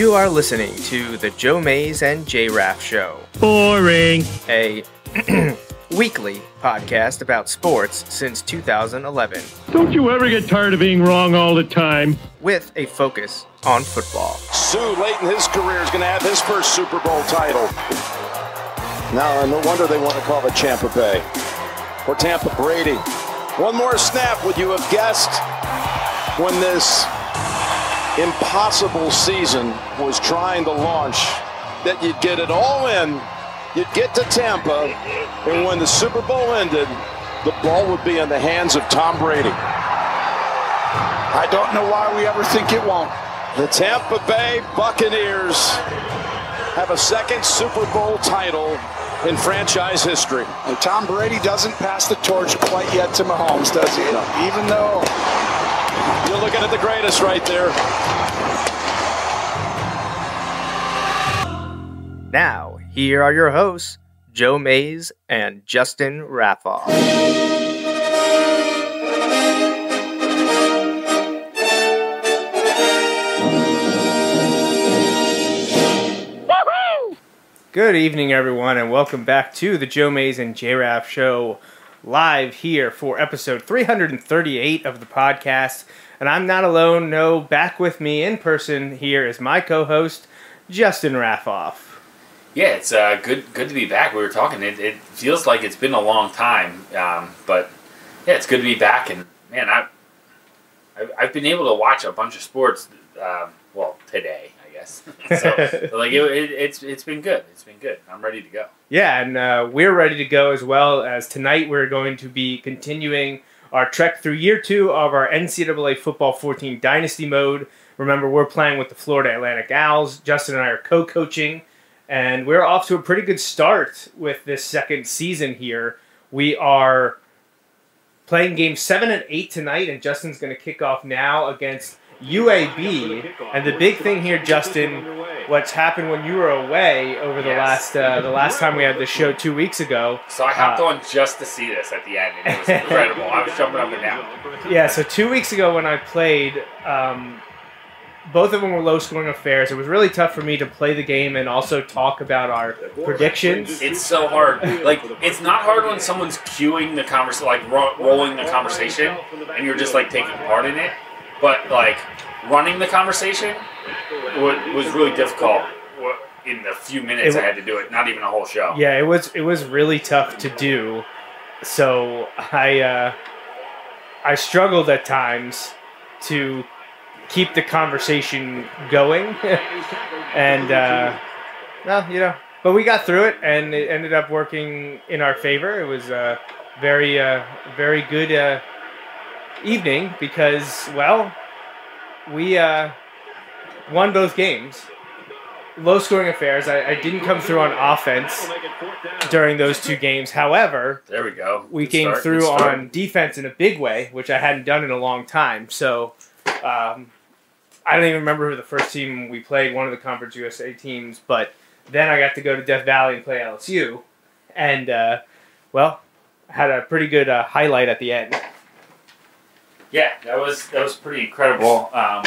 You are listening to the Joe Mays and J Raff Show, Boring. a weekly podcast about sports since 2011, Don't you ever get tired of being wrong all the time? with a focus on football. Sue, late in his career, is going to have his first Super Bowl title. Now, no wonder they want to call it Tampa Bay or Tampa Brady. One more snap, would you have guessed when this impossible season was trying to launch that you'd get it all in, you'd get to Tampa, and when the Super Bowl ended, the ball would be in the hands of Tom Brady. I don't know why we ever think it won't. The Tampa Bay Buccaneers have a second Super Bowl title in franchise history. And Tom Brady doesn't pass the torch quite yet to Mahomes, does he? Even though You're looking at the greatest right there. Now, here are your hosts, Joe Mays and Justin Raffoff. Good evening, everyone, and welcome back to the Joe Mays and J Raff Show live here for episode 338 of the podcast. And I'm not alone, no, back with me in person here is my co host, Justin Raffoff. Yeah, it's uh, good good to be back. We were talking. It, it feels like it's been a long time, um, but yeah, it's good to be back. And man, I I've, been able to watch a bunch of sports. Um, well, today, guess. so like it, it, it's it's been good. It's been good. I'm ready to go. Yeah, and uh, we're ready to go as well as tonight we're going to be continuing our trek through year two of our NCAA Football 14 Dynasty mode. Remember, we're playing with the Florida Atlantic Owls. Justin and I are co coaching, and we're off to a pretty good start with this second season here. We are playing game seven and eight tonight, and Justin's going to kick off now against UAB. And the big thing here, Justin, what's happened when you were away over the Yes. last uh, the last time we had the show two weeks ago. So I hopped Uh, on just to see this at the end, and it was incredible. I was jumping up and down. Yeah, so two weeks ago when I played, um, both of them were low scoring affairs. It was really tough for me to play the game and also talk about our predictions. It's so hard. Like it's not hard when someone's cueing the conversation, like ro- rolling the conversation, and you're just like taking part in it. But like running the conversation wa- was really difficult in the few minutes It I had to do it. Not even a whole show. Yeah, it was it was really tough to do. So I uh, I struggled at times to keep the conversation going, and uh, well, you know, but we got through it, and it ended up working in our favor. It was a very uh, very good uh, evening because well, we uh, won both games. Low scoring affairs. I, I didn't come through on offense during those two games. However, There we go. we Good came start, through on defense in a big way, which I hadn't done in a long time. So um, I don't even remember who the first team we played, one of the Conference USA teams, but then I got to go to Death Valley and play LSU. And, uh, well, had a pretty good uh, highlight at the end. Yeah, that was that was pretty incredible. Um,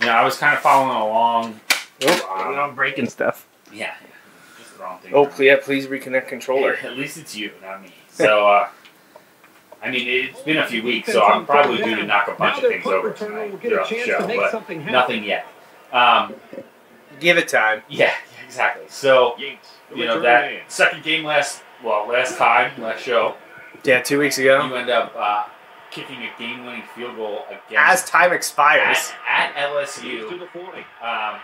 you know, I was kind of following along. Oh, I'm breaking stuff. Yeah, yeah, just the wrong thing. Oh, please, yeah, please reconnect controller. At least it's you, not me. So, uh, I mean, it's been a few weeks, so I'm probably due to knock a bunch of things over tonight throughout the show, but nothing yet. Um, Give it time. yeah, exactly. So, you know, that second game last, well, last time, last show, Yeah, two weeks ago. you end up uh, kicking a game-winning field goal As time expires. at, at LSU. Um,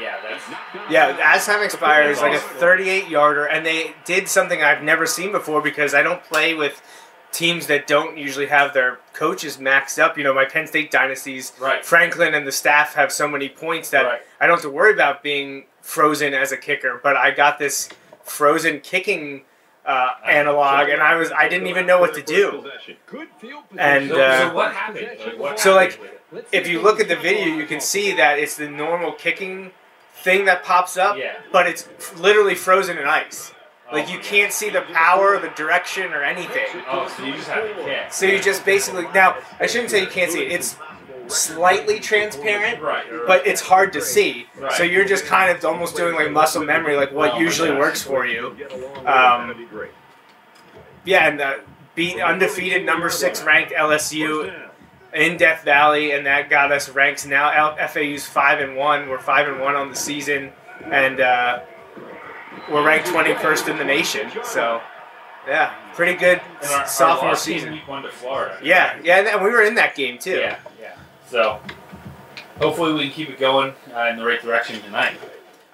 yeah, that's Yeah, as time expires, like a 38 yarder, and they did something I've never seen before because I don't play with teams that don't usually have their coaches maxed up. You know, my Penn State dynasties, Right. Franklin and the staff have so many points that Right. I don't have to worry about being frozen as a kicker. But I got this frozen kicking uh, analog, and I was I didn't even know what to do. And So, uh, so what happened? Like, So, like, if you look at the video, you can see that it's the normal kicking thing that pops up, but it's literally frozen in ice. Like Oh, you can't see the power, the direction, or anything. Oh, so you just have to kick. So you just basically now I shouldn't say you can't see it. It's slightly transparent, but it's hard to see. So you're just kind of almost doing like muscle memory, like what Oh usually works for you. Um, yeah, and uh, beat undefeated number six ranked LSU in Death Valley, and that got us ranks now. FAU's five and one. We're five and one on the season, and uh, we're ranked twenty first in the nation. So, yeah, pretty good our, our sophomore came season. Week one to Florida. Yeah, yeah, and we were in that game too. Yeah. So hopefully we can keep it going uh, in the right direction tonight.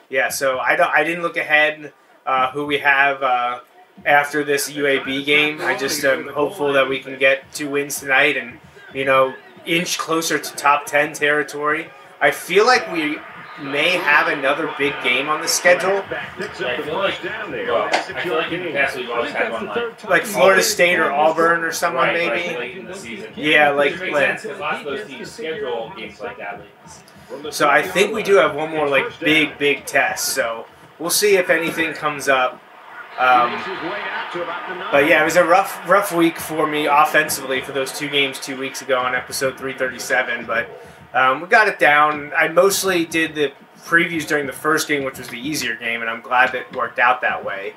Yeah, so I don't. I didn't look ahead uh, who we have uh, after this UAB game. I just am hopeful that we can get two wins tonight and you know inch closer to top ten territory. I feel like we may have another big game on the schedule, I feel like, well, I feel like in the past we've always had one like like Florida State or Auburn or someone right, maybe. like late in the season. Yeah, like- Which makes like- sense because lots of those teams schedule games like that late. So I think we do have one more like big big test. So we'll see if anything comes up. Um, But yeah, it was a rough, rough week for me offensively for those two games two weeks ago on episode 337. But um, we got it down. I mostly did the previews during the first game, which was the easier game, and I'm glad that worked out that way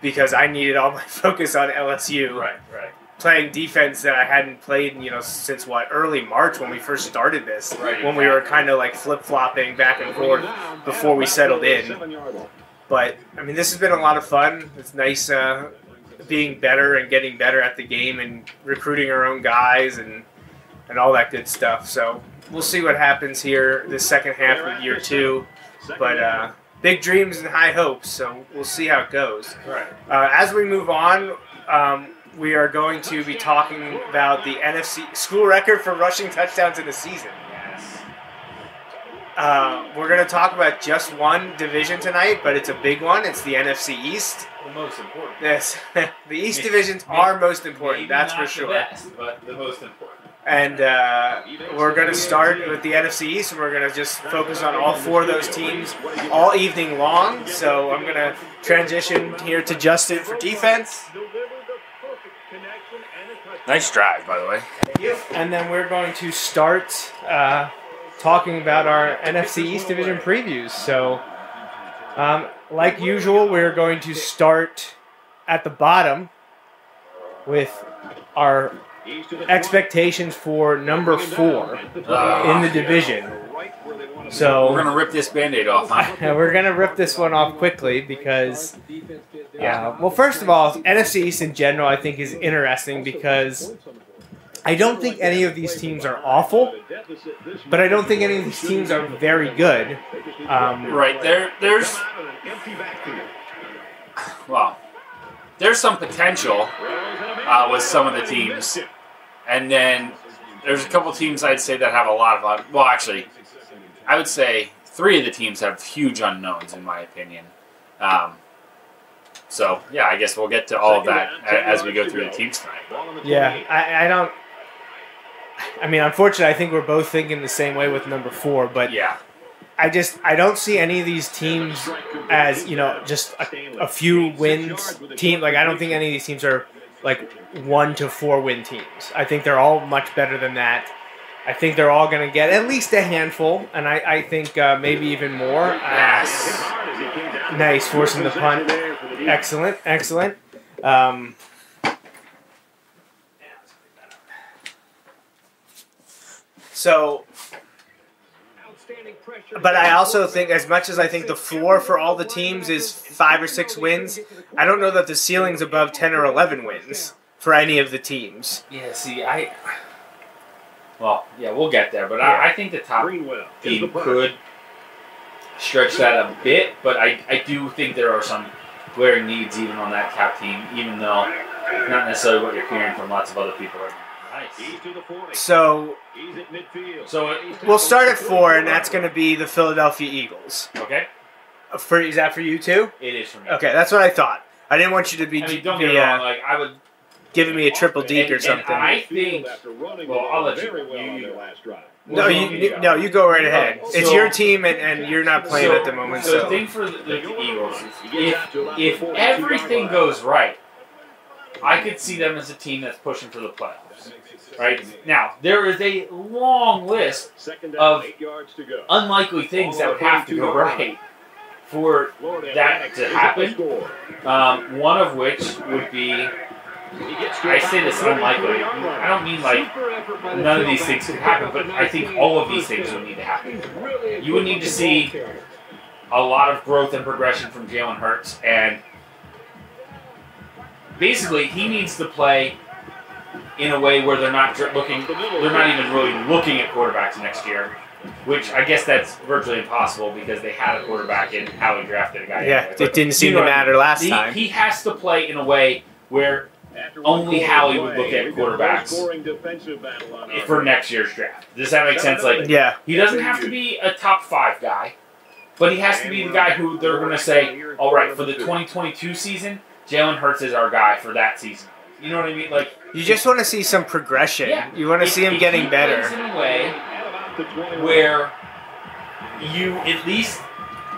because I needed all my focus on LSU Right, right. playing defense that I hadn't played, you know, since what early March when we first started this, Right, when we were kind of like flip flopping back and forth before we settled in. But I mean, this has been a lot of fun. It's nice uh, being better and getting better at the game and recruiting our own guys and and all that good stuff. So we'll see what happens here the second half of year two. But uh, big dreams and high hopes. So we'll see how it goes. Right. Uh, as we move on, um, we are going to be talking about the NFC school record for rushing touchdowns in the season. Yes. Uh, we're going to talk about just one division tonight, but it's a big one. It's the NFC East. The most important. Yes, the East Maybe- divisions maybe- are most important. That's for sure. best, but the most important. And uh, we're going to start with the NFC East, and we're going to just focus on all four of those teams all evening long. So I'm going to transition here to Justin for defense. Nice drive, by the way. And then we're going to start uh, talking about our NFC East division previews. So, um, like usual, we're going to start at the bottom with our expectations for number four in the division. So We're gonna rip this band-aid off, huh? we're gonna rip this one off quickly because, yeah. Well, first of all, NFC East in general, I think is interesting because I don't think any of these teams are awful, but I don't think any of these teams are very good. Um, Right there, there's well, there's some potential uh, with some of the teams, and then there's a couple teams I'd say that have a lot of un- well, actually, I would say three of the teams have huge unknowns in my opinion. Um, so yeah, I guess we'll get to all of that as we go through the teams tonight. yeah, I, I don't. I mean, unfortunately, I think we're both thinking the same way with number four, but Yeah, I just I don't see any of these teams as you know just a, a few wins team. Like I don't think any of these teams are like one to four win teams. I think they're all much better than that. I think they're all going to get at least a handful, and I, I think uh, maybe even more. Uh, nice forcing the punt. Excellent, excellent. Um, so But I also think, as much as I think the floor for all the teams is five or six wins, I don't know that the ceiling's above ten or eleven wins for any of the teams. yeah. See, I well, yeah, we'll get there, but Yeah. I, I think the top team could stretch that a bit, but I, I do think there are some glaring needs even on that cap team, even though not necessarily what you're hearing from lots of other people. Are nice. So So uh, we'll start at four, and that's going to be the Philadelphia Eagles. okay, For is that for you too? it is for me. Okay, that's what I thought. I didn't want you to be, I mean, don't get be wrong. uh, Like I would. giving me a triple deke or and- something. And I think. Well, I'll let you. you, you no, you, you no, you go right ahead. It's So- your team, and, and you're not playing so, at the moment. So So, the thing for the, the Eagles is if if everything goes right, I could see them as a team that's pushing for the playoffs. Right? Now, there is a long list of unlikely things that would have to go right for that to happen. Um, one of which would be, I say this unlikely. I don't mean like none of these things could happen, but I think all of these things would need to happen. You would need to see a lot of growth and progression from Jalen Hurts, and basically he needs to play in a way where they're not looking, they're not even really looking at quarterbacks next year. Which I guess that's virtually impossible because they had a quarterback in how he drafted a guy. yeah, anyway. it didn't seem you know to what I mean. matter last He, time. he has to play in a way where only Howie would look at quarterbacks for next year's draft. Does that make sense? Like yeah, he doesn't have to be a top five guy, but he has to be the guy who they're going to say, all right, for the 2022 season, Jalen Hurts is our guy for that season. You know what I mean? Like you just want to see some progression. Yeah. You want to if- see him if getting he better. plays in a way where you at least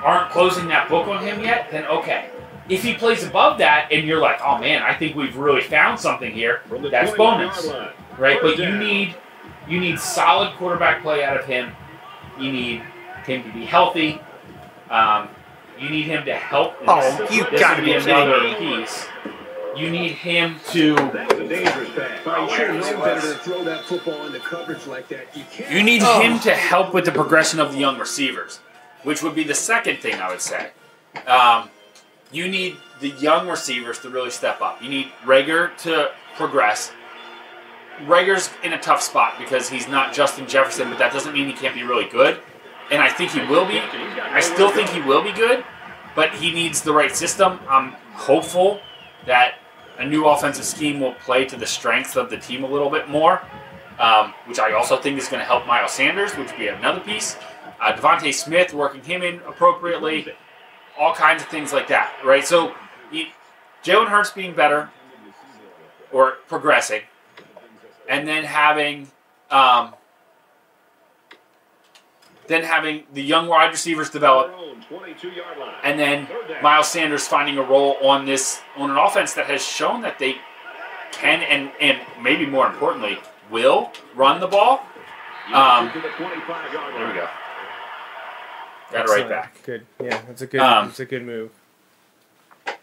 aren't closing that book on him yet, then okay. If he plays above that and you're like, oh man, I think we've really found something here, that's bonus. Right? But you need you need solid quarterback play out of him. You need him to be healthy. Um, you need him to help. Oh, you this gotta be kidding another me. piece. You need him to You need Oh. him to help with the progression of the young receivers, which would be the second thing I would say. Um, you need the young receivers to really step up. You need Reagor to progress. Reagor's in a tough spot because he's not Justin Jefferson, but that doesn't mean he can't be really good. And I think he will be. I still think he will be good, but he needs the right system. I'm hopeful that a new offensive scheme will play to the strengths of the team a little bit more um, which I also think is going to help Miles Sanders, which would be another piece. Uh, DeVonta Smith, working him in appropriately, all kinds of things like that, right? So, he, Jalen Hurts being better or progressing, and then having, um, then having the young wide receivers develop, and then Miles Sanders finding a role on this on an offense that has shown that they can and and maybe more importantly will run the ball. Um, there we go. Got it right back. Good. Yeah, that's a good. Um, that's a good move.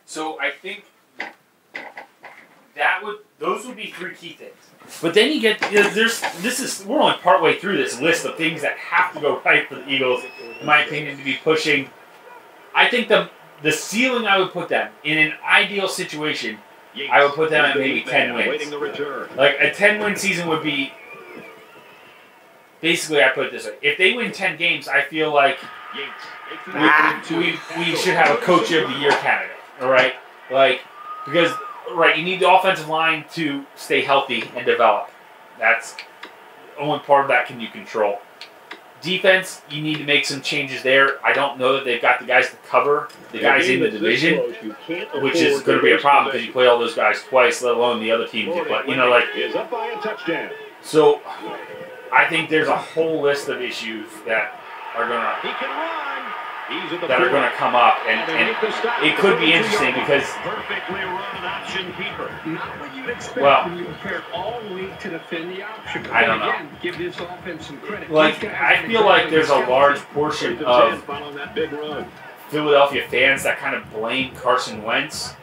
So I think that would those would be three key things. But then you get there's this is we're only partway through this list of things that have to go right for the Eagles, in my opinion, to be pushing. I think the the ceiling I would put them in an ideal situation, I would put them at maybe ten wins. Like a ten win season would be basically I put it this way. If they win ten games, I feel like we, we, we should have a coach of the year candidate. All right, like because right, you need the offensive line to stay healthy and develop. That's only part of that can you control. Defense, you need to make some changes there. I don't know that they've got the guys to cover the guys in the division, which is going to be a problem because you play all those guys twice, let alone the other teams you play. You know, like is up by a touchdown. so. I think there's a whole list of issues that are gonna He can run. He's at the that are going to come up, and, and it could be interesting because perfectly run option keeper. Not what you'd expect Well- when you prepare all week to defend the option. I don't know. Give this offense some credit. like I feel like there's a large portion of following that big run. Philadelphia fans that kind of blame Carson Wentz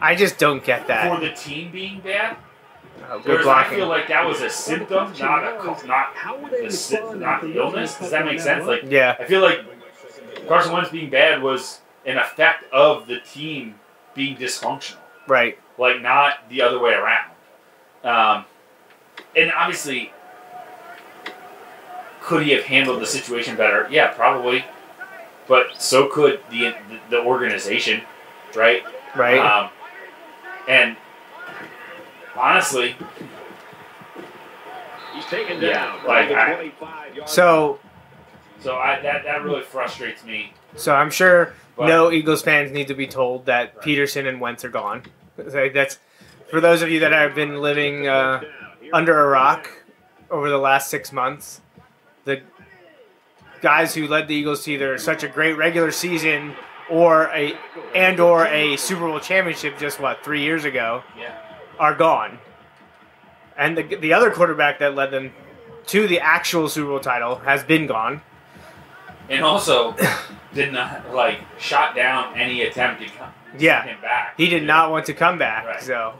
I just don't get that for the team being bad. Oh, good Whereas I feel like that was a symptom, not a co- not the sy- not the illness. Does that make sense? Like Yeah. I feel like Carson Wentz being bad was an effect of the team being dysfunctional. Right. like not the other way around. Um, and obviously, could he have handled the situation better? Yeah, probably. But so could the the organization, right? Right. Um, and honestly, He's taken down. Yeah, down. like I- 25 so so I, that that really frustrates me So I'm sure But- no Eagles fans need to be told that Pederson and Wentz are gone. That's for those of you that have been living uh, under a rock over the last six months. The guys who led the Eagles to either such a great regular season or a and or a Super Bowl championship just what three years ago Yeah. are gone. And the, the other quarterback that led them to the actual Super Bowl title has been gone. And also, did not like shot down any attempt to come Yeah. him back. He did not want to come back, Right. so.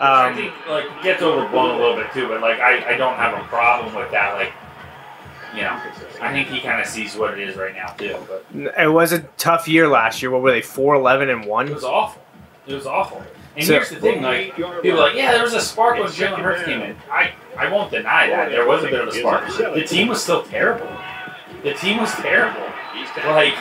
I Um, think like gets overblown a little bit too, but like I, I don't have a problem with that. Like, you know, I think he kind of sees what it is right now too. But it was a tough year last year. What were they? Four eleven and one. it was awful. It was awful. And So- here's the thing, like people are like, yeah, there was a spark when Jalen Hurts came in. I I won't deny that there was a bit of a spark. The team was still terrible. The team was terrible. Like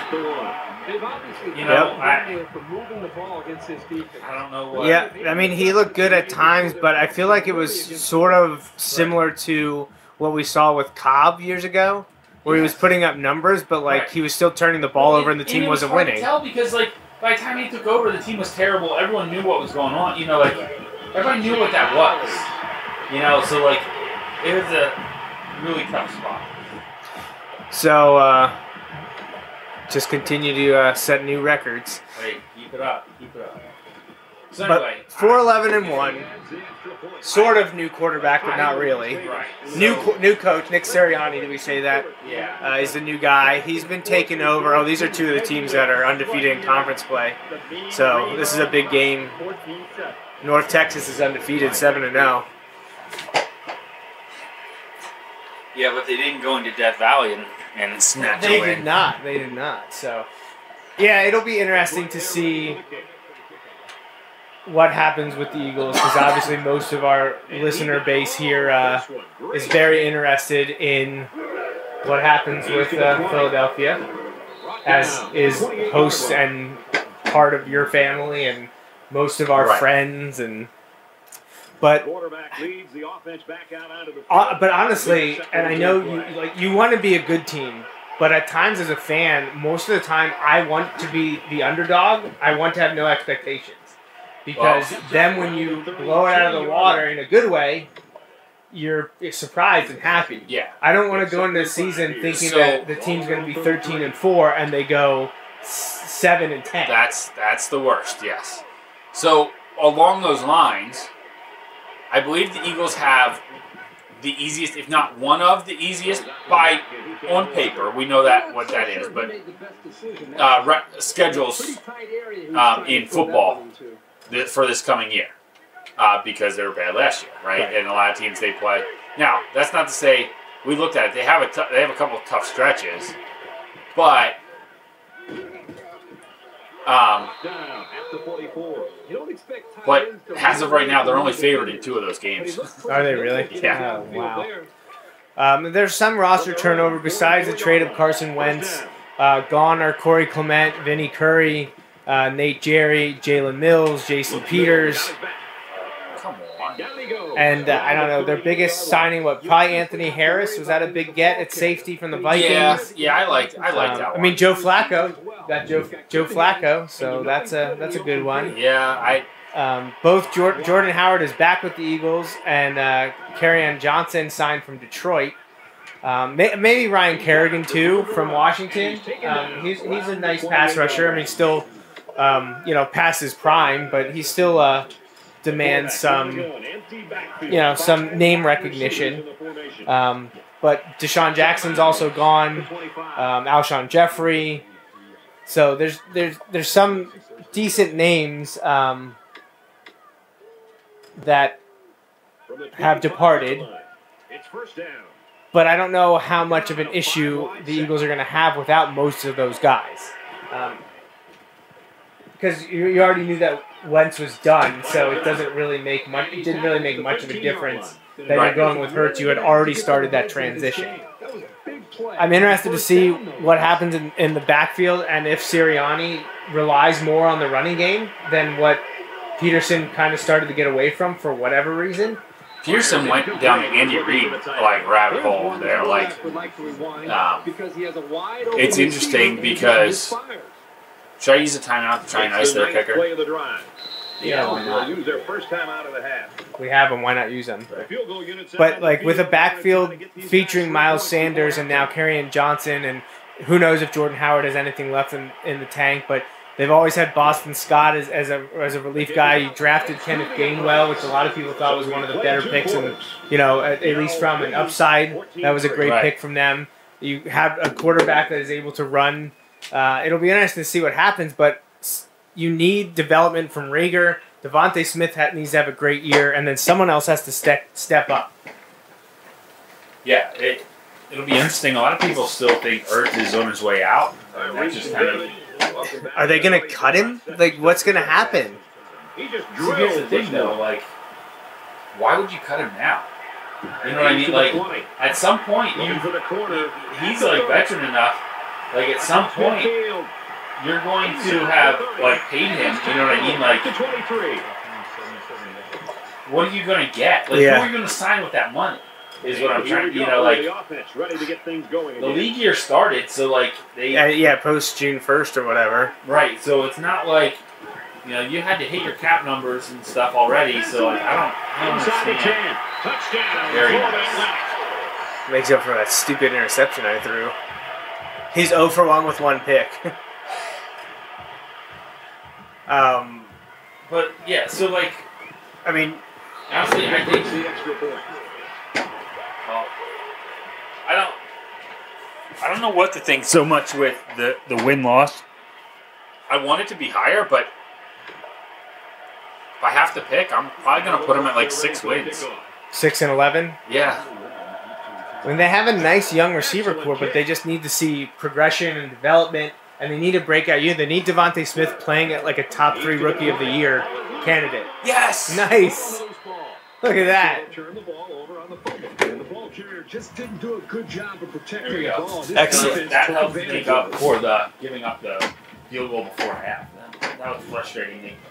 They've obviously You know, gotten I- moving the ball against his defense. I don't know what. Yeah, I mean he looked good at times, but I feel like it was sort of similar to what we saw with Cobb years ago, where he was putting up numbers, but like he was still turning the ball over and the team it was wasn't hard to winning. tell because like by the time he took over, the team was terrible. Everyone knew what was going on. You know, like everyone knew what that was. You know, so like it was a really tough spot. So uh, just continue to uh, set new records. Hey, keep it up, keep it up. So But anyway, four eleven and one, sort of new quarterback, but not really. right? New So, co- new coach Nick Sirianni. Did we say that? yeah. Uh, is the new guy. He's been taking over. Oh, these are two of the teams that are undefeated in conference play. So this is a big game. North Texas is undefeated, seven and zero. Yeah, but they didn't go into Death Valley and, and snatch They win. did not. They did not. So yeah, it'll be interesting to see what happens with the Eagles because obviously most of our listener base here uh, is very interested in what happens with uh, Philadelphia, as is host and part of your family and most of our Right. friends and. But Quarterback leads the offense back out onto the Uh, but honestly, and I know you like you want to be a good team, but at times as a fan, most of the time I want to be the underdog. I want to have no expectations because then when you blow it out of the water in a good way, you're surprised and happy. Yeah. I don't want to go into the season thinking So- that the team's going to be 13 and 4 and they go 7 and 10. That's that's the worst. Yes. So along those lines, I believe the Eagles have the easiest, if not one of the easiest, by on paper. We know that what that is, but uh, re- schedules um, in football th- for this coming year uh, because they were bad last year, right? Right. And a lot of teams they play. Now that's not to say we looked at it. They have a t- they have a couple of tough stretches, but um, down at the 44. You don't expect but as of right now, they're only favored in two of those games. Are they really? Yeah. Oh, wow. Um, there's some roster turnover besides the trade of Carson Wentz. Uh, gone are Corey Clement, Vinny Curry, uh, Nate Gerry, Jalen Mills, Jason Peters, Come on. Down he goes. and uh, I don't know their biggest signing. What probably Anthony Harris was that a big get at safety from the Vikings? Yeah, yeah, I like I liked Um, that one. I mean Joe Flacco got Joe Joe Flacco, so that's a that's a good one. yeah, I Um, both Jor- Jordan Howard is back with the Eagles, and uh, Kerryon Johnson signed from Detroit. Um, may- maybe Ryan Kerrigan too from Washington. Um, he's, he's a nice pass rusher. I mean, still, um, you know, past his prime, but he still uh, demands some, you know, some name recognition. Um, but DeSean Jackson's also gone. Um, Alshon Jeffery. So there's there's there's some decent names um, that have departed. It's first down. but I don't know how much of an issue the Eagles are going to have without most of those guys. Because you, you already knew that Wentz was done, so it doesn't really make much. It didn't really make much of a difference that you're going with Hurts. You had already started that transition. I'm interested to see what happens in, in the backfield and if Sirianni relies more on the running game than what Pederson kind of started to get away from for whatever reason. Pederson went down the Andy Reid like rabbit hole there. Like um, because he has a wide it's interesting because- and he fires. Should I use a timeout to try and ice the their kicker? Play of the drive. The Yeah, Owls why use their first time out of the half. We have them. Why not use them? The field goal units But like with a backfield featuring Miles Sanders and now Kerryon Johnson, and who knows if Jordan Howard has anything left in, in the tank. But they've always had Boston Scott as, as a as a relief guy. You drafted Kenneth Gainwell, which a lot of people thought was one of the better picks, and you know at, at least from an upside, that was a great Right. pick from them. You have a quarterback that is able to run. Uh, it'll be interesting to see what happens, but you need development from Reagor. DeVonta Smith ha- needs to have a great year, and then someone else has to step step up. Yeah, it it'll be interesting. A lot of people still think Ertz is on his way out. Uh, That's just kind of. Are they gonna cut him? Like, what's gonna happen? He just So here's the thing, though. Like, why would you cut him now? You know what I mean? Like, at some point, you Looking for the corner. he's like veteran enough. Like, at some point, you're going to have like paid him. You know what I mean? Like, To 23. what are you going to get? Like, Yeah. who are you going to sign with that money? Is what I'm trying. we You know, like the offense ready to get things going the league year started, so like they Yeah, yeah, post June first or whatever. right. So it's not like you know you had to hit your cap numbers and stuff already. So like I don't, I don't Inside the understand. 10. Touchdown. Very Florida nice. Makes up for that stupid interception I threw. He's 0 for 1 with one pick. um, But yeah, so like I mean, honestly, I think the extra point. Well, I don't. I don't know what to think so much with the the win loss. I want it to be higher, but if I have to pick, I'm probably gonna put them at like six wins. 6 and 11. Yeah, I mean, they have a nice young receiver core, but they just need to see progression and development, and they need a breakout year. They need DeVonta Smith playing at like a top three rookie of the year candidate. yes, Nice. Look at that. Turn the ball over on the fumble. And the ball carrier Just didn't do a good job of protecting the ball. Excellent. That took helps make up for the giving up the field goal before half. That, that was frustrating me. The offense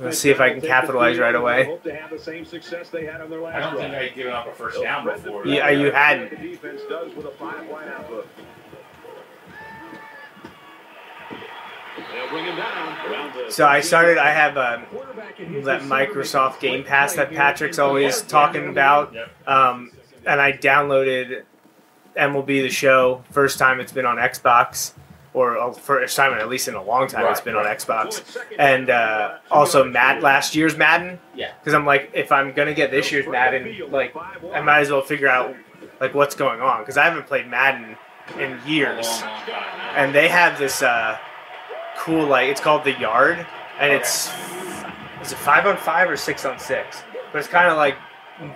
Let's see if I can will take the capitalize right and away. Hope to have the same success they had on their last I don't think. I'd given up a first down before. Yeah, you had. The defense does with a five-wide outlook. They'll bring him down around the So I started. I have um, Quarterback that Microsoft Game Pass that. Patrick's always talking about. Um, and I downloaded MLB The Show. First time it's been on Xbox, or uh, first time at least in a long time it's been on. Xbox. And uh, also Mad last year's Madden. Yeah. Because I'm like, if I'm gonna get this year's Madden, like I might as well figure out like what's going on because I haven't played Madden in years. And they have this uh, cool like it's called the Yard, and it's is it five on five or six on six? But it's kind of like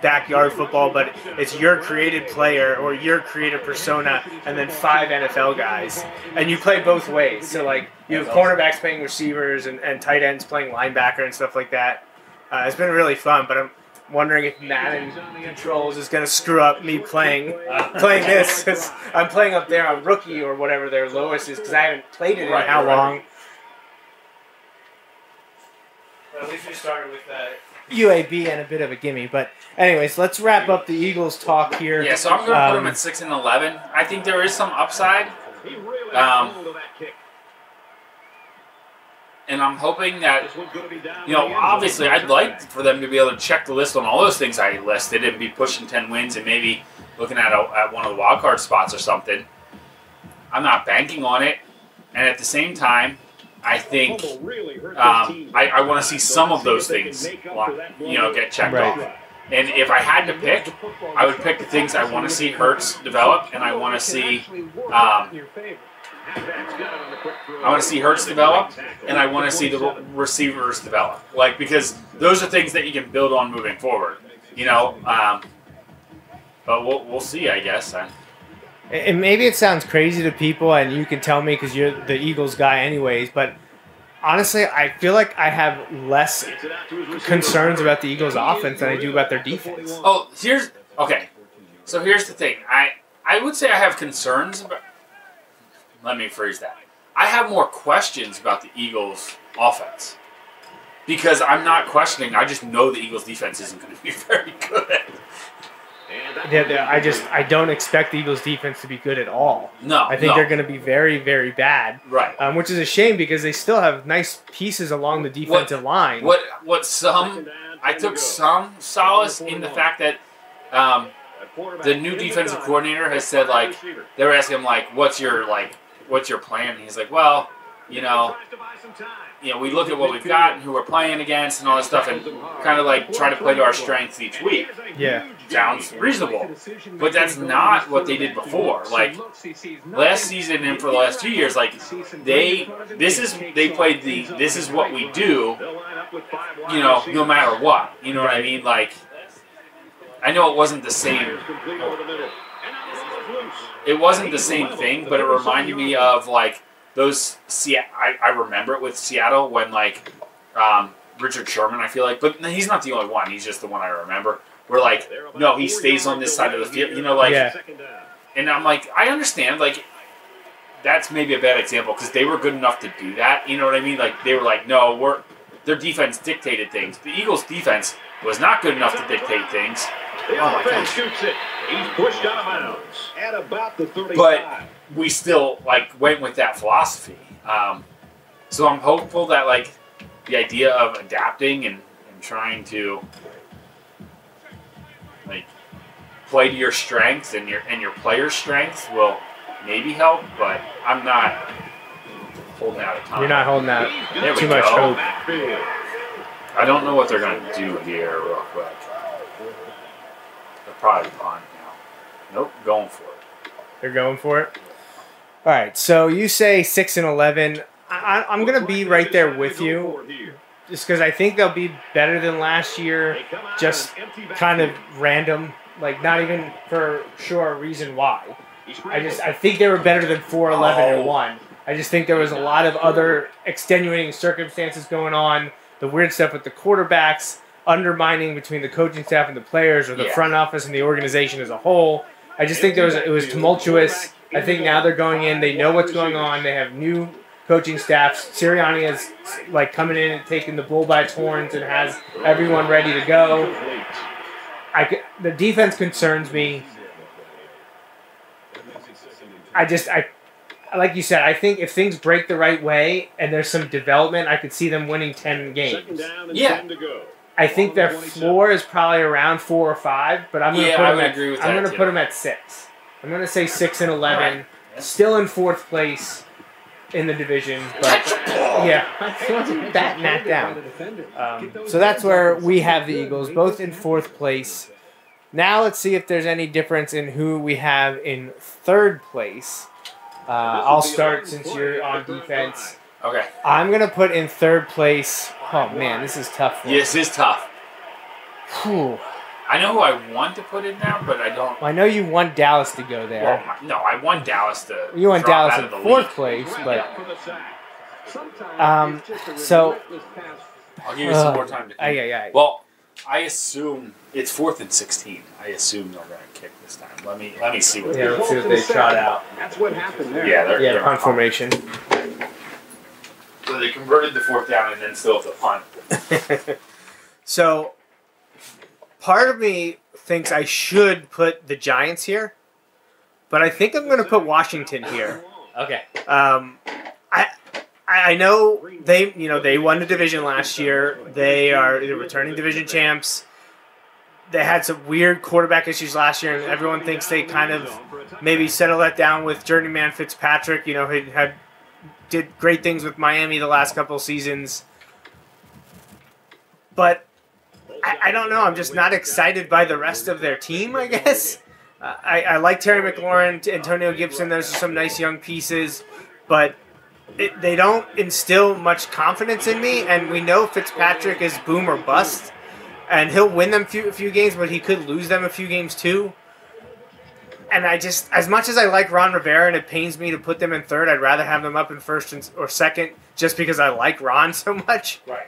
backyard football, but it's your created player or your created persona, and then five NFL guys, and you play both ways. So like you have cornerbacks playing receivers and, and tight ends playing linebacker and stuff like that. Uh, it's been really fun, but I'm wondering if Madden controls is going to screw up me playing playing this 'cause I'm playing up there on rookie or whatever their lowest is because I haven't played it in Right, how long. But at least we started with that. UAB and a bit of a gimme. But anyways, let's wrap up the Eagles talk here. Yeah, so I'm going to put Um, him at six and eleven. I think there is some upside, He really Um, that kick. and I'm hoping that This one's gonna be down you know, in the end zone. obviously, I'd like for them to be able to check the list on all those things I listed and be pushing ten wins and maybe looking at a, at one of the wild card spots or something. I'm not banking on it, and at the same time, I think Fumble really hurt um. I, I want to see some of those if they can things, make up like, for that you know, get checked Right. off. And if I had to pick, I would pick the things I want to see Hurts develop, and I want to see um. I want to see Hurts develop, and I want to see the receivers develop. Like because those are things that you can build on moving forward. You know, um, but we'll we'll see. I guess. I, And maybe it sounds crazy to people, and you can tell me because you're the Eagles guy, anyways. But honestly, I feel like I have less concerns about the Eagles' offense than I do about their defense. oh, here's okay. So here's the thing. I I would say I have concerns, but let me phrase that. I have more questions about the Eagles' offense. because I'm not questioning. I just know the Eagles' defense isn't going to be very good. Yeah, they- I just I don't expect the Eagles defense to be good at all. No, I think no. they're going to be very very bad, right. um, which is a shame because they still have nice pieces along the defensive line. What what some I took some solace in the fact that um, the new defensive coordinator has said like they were asking him like what's your like what's your plan? And he's like, well, you know, you know, we look at what we've got and who we're playing against and all that stuff, and kind of like try to play to our strengths each week. Yeah. Sounds reasonable, but that's not what they did before. Like last season and for the last two years, like they this is they played the this is what we do. You know, no matter what. You know what I mean? Like I know it wasn't the same. It wasn't the same thing, but it reminded me of like those. Se- I, I remember it with Seattle when like um, Richard Sherman. I feel like, but he's not the only one. He's just the one I remember. Where like, no, he stays on this side of the field. You know, like, Yeah. and I'm like, I understand. Like, that's maybe a bad example because they were good enough to do that. You know what I mean? Like, they were like, no, we're their defense dictated things. The Eagles' defense was not good enough to dictate things. The Oh my offense gosh. shoots it. He's pushed out of bounds at about the 35. But we still like went with that philosophy. Um, so I'm hopeful that like the idea of adapting and, and trying to like play to your strengths and your and your players' strengths will maybe help, but I'm not holding out a ton. You're not holding out There too much go. hope. I don't know what they're gonna do here real quick. They're probably punt now. Nope, going for it. They're going for it. All right, so you say six and eleven. I, I- I'm gonna be right there with you, just because I think they'll be better than last year. Just kind of random, like not even for sure a reason why. I just I think they were better than four eleven Oh. and one. I just think there was a lot of other extenuating circumstances going on. The weird stuff with the quarterbacks, undermining between the coaching staff and the players, or the Yeah. front office and the organization as a whole. I just think there was it was tumultuous. I think now they're going in. They know what's going on. They have new coaching staffs. Sirianni is like coming in and taking the bull by its horns and has everyone ready to go. I c- the defense concerns me. I just I like you said. I think if things break the right way and there's some development, I could see them winning ten games. Yeah. 10 to go. I think their floor is probably around four or five, but I'm gonna Yeah, put I them at agree with I'm that, gonna too. put them at six. I'm gonna say six and eleven, Alright. Yeah. still in fourth place in the division, but yeah, that down. Um, so that's where we have the Eagles, both in fourth place. Now let's see if there's any difference in who we have in third place. Uh, I'll start since you're on defense. Okay. I'm gonna put in third place. Oh man, this is tough. for me. Yes, it's tough. Whew. I know who I want to put in now, but I don't. Well, I know you want Dallas to go Well, there. my- no, I want Dallas to. You want drop Dallas out in of the fourth league. place, but For the sack. Um, so- I'll give you some Uh, more time to. ay, ay, ay. Well, I assume it's fourth and sixteen. I assume they're going to kick this time. Let me let me see what. Yeah, they let's see what they shot out. That's what happened there. Yeah, they're, Yeah, they're punt formation. So they converted the fourth down and then still have to punt. So, part of me thinks I should put the Giants here, but I think I'm going to put Washington here. Okay. Um, I I know they you know they won the division last year. They are the returning division champs. They had some weird quarterback issues last year, and everyone thinks they kind of maybe settle that down with journeyman Fitzpatrick. You know, he had did great things with Miami the last couple seasons, but I, I don't know. I'm just not excited by the rest of their team. I guess I, I like Terry McLaurin, Antonio Gibson. Those are some nice young pieces, but it, they don't instill much confidence in me. And we know Fitzpatrick is boom or bust, and he'll win them few, a few games, but he could lose them a few games too. And I just, as much as I like Ron Rivera, and it pains me to put them in third, I'd rather have them up in first or second, just because I like Ron so much. Right.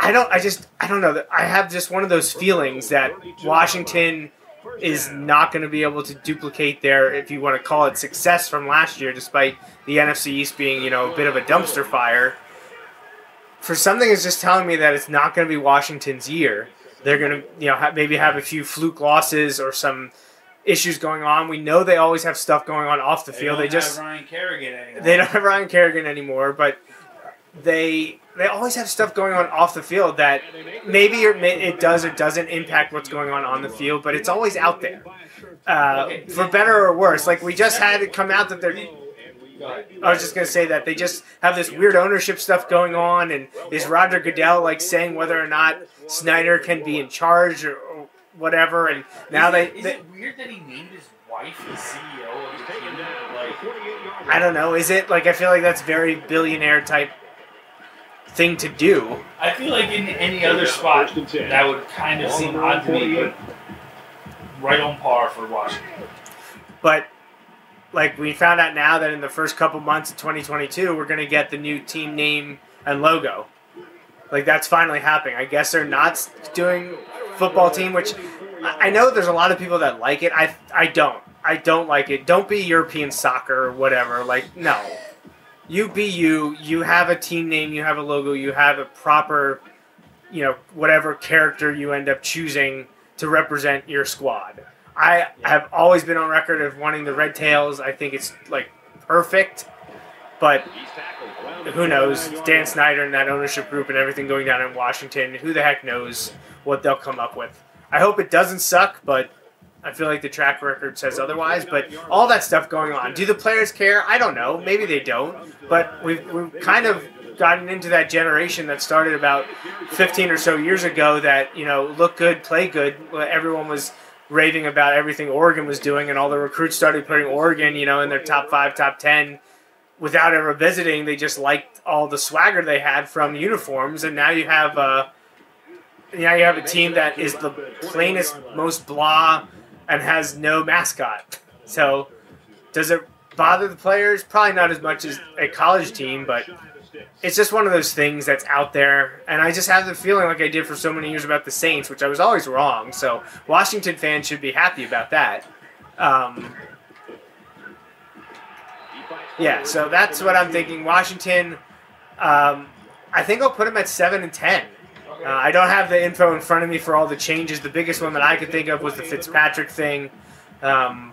I don't. I just. I don't know. I have just one of those feelings that Washington is not going to be able to duplicate their, if you want to call it, success from last year, despite the NFC East being, you know, a bit of a dumpster fire. for something is just telling me that it's not going to be Washington's year. They're going to, you know, maybe have a few fluke losses or some issues going on. We know they always have stuff going on off the field. They just Ryan Kerrigan anymore. they don't have Ryan Kerrigan anymore, but they they always have stuff going on off the field that maybe it, does or doesn't impact what's going on on the field, but it's always out there, uh, for better or worse. Like we just had it come out that they're. I was just gonna say that they just have this weird ownership stuff going on, and is Roger Goodell like saying whether or not Snyder can be in charge or, or whatever? And now they, Is it weird that he named his wife the CEO of the team? Like, I don't know. Is it like I feel like that's very billionaire type thing to do? I feel like in any other spot that would kind of seem odd to me, but right on par for Washington. But like we found out now that in the first couple months of 2022, we're going to get the new team name and logo. Like that's finally happening. I guess they're not doing football team, which I I know there's a lot of people that like it. I I don't. I don't like it. Don't be European soccer or whatever. Like no. You be you. You have a team name. You have a logo. You have a proper, you know, whatever character you end up choosing to represent your squad. I have always been on record of wanting the Red Tails. I think it's like perfect, but who knows? Dan Snyder and that ownership group and everything going down in Washington. Who the heck knows what they'll come up with? I hope it doesn't suck, but I feel like the track record says otherwise. But all that stuff going on, do the players care? I don't know. Maybe they don't. But we've we've kind of gotten into that generation that started about 15 or so years ago. That you know, look good, play good. Everyone was raving about everything Oregon was doing, and all the recruits started putting Oregon, you know, in their top five, top ten, without ever visiting. They just liked all the swagger they had from uniforms, and now you have uh, now you have a team that is the plainest, most blah, and has no mascot. So, does it bother the players? Probably not as much as a college team, but it's just one of those things that's out there, and I just have the feeling like I did for so many years about the Saints, which I was always wrong. So Washington fans should be happy about that. Um, yeah, so that's what I'm thinking. Washington, um, I think I'll put them at seven and ten. Uh, I don't have the info in front of me for all the changes. The biggest one that I could think of was the Fitzpatrick thing. Um,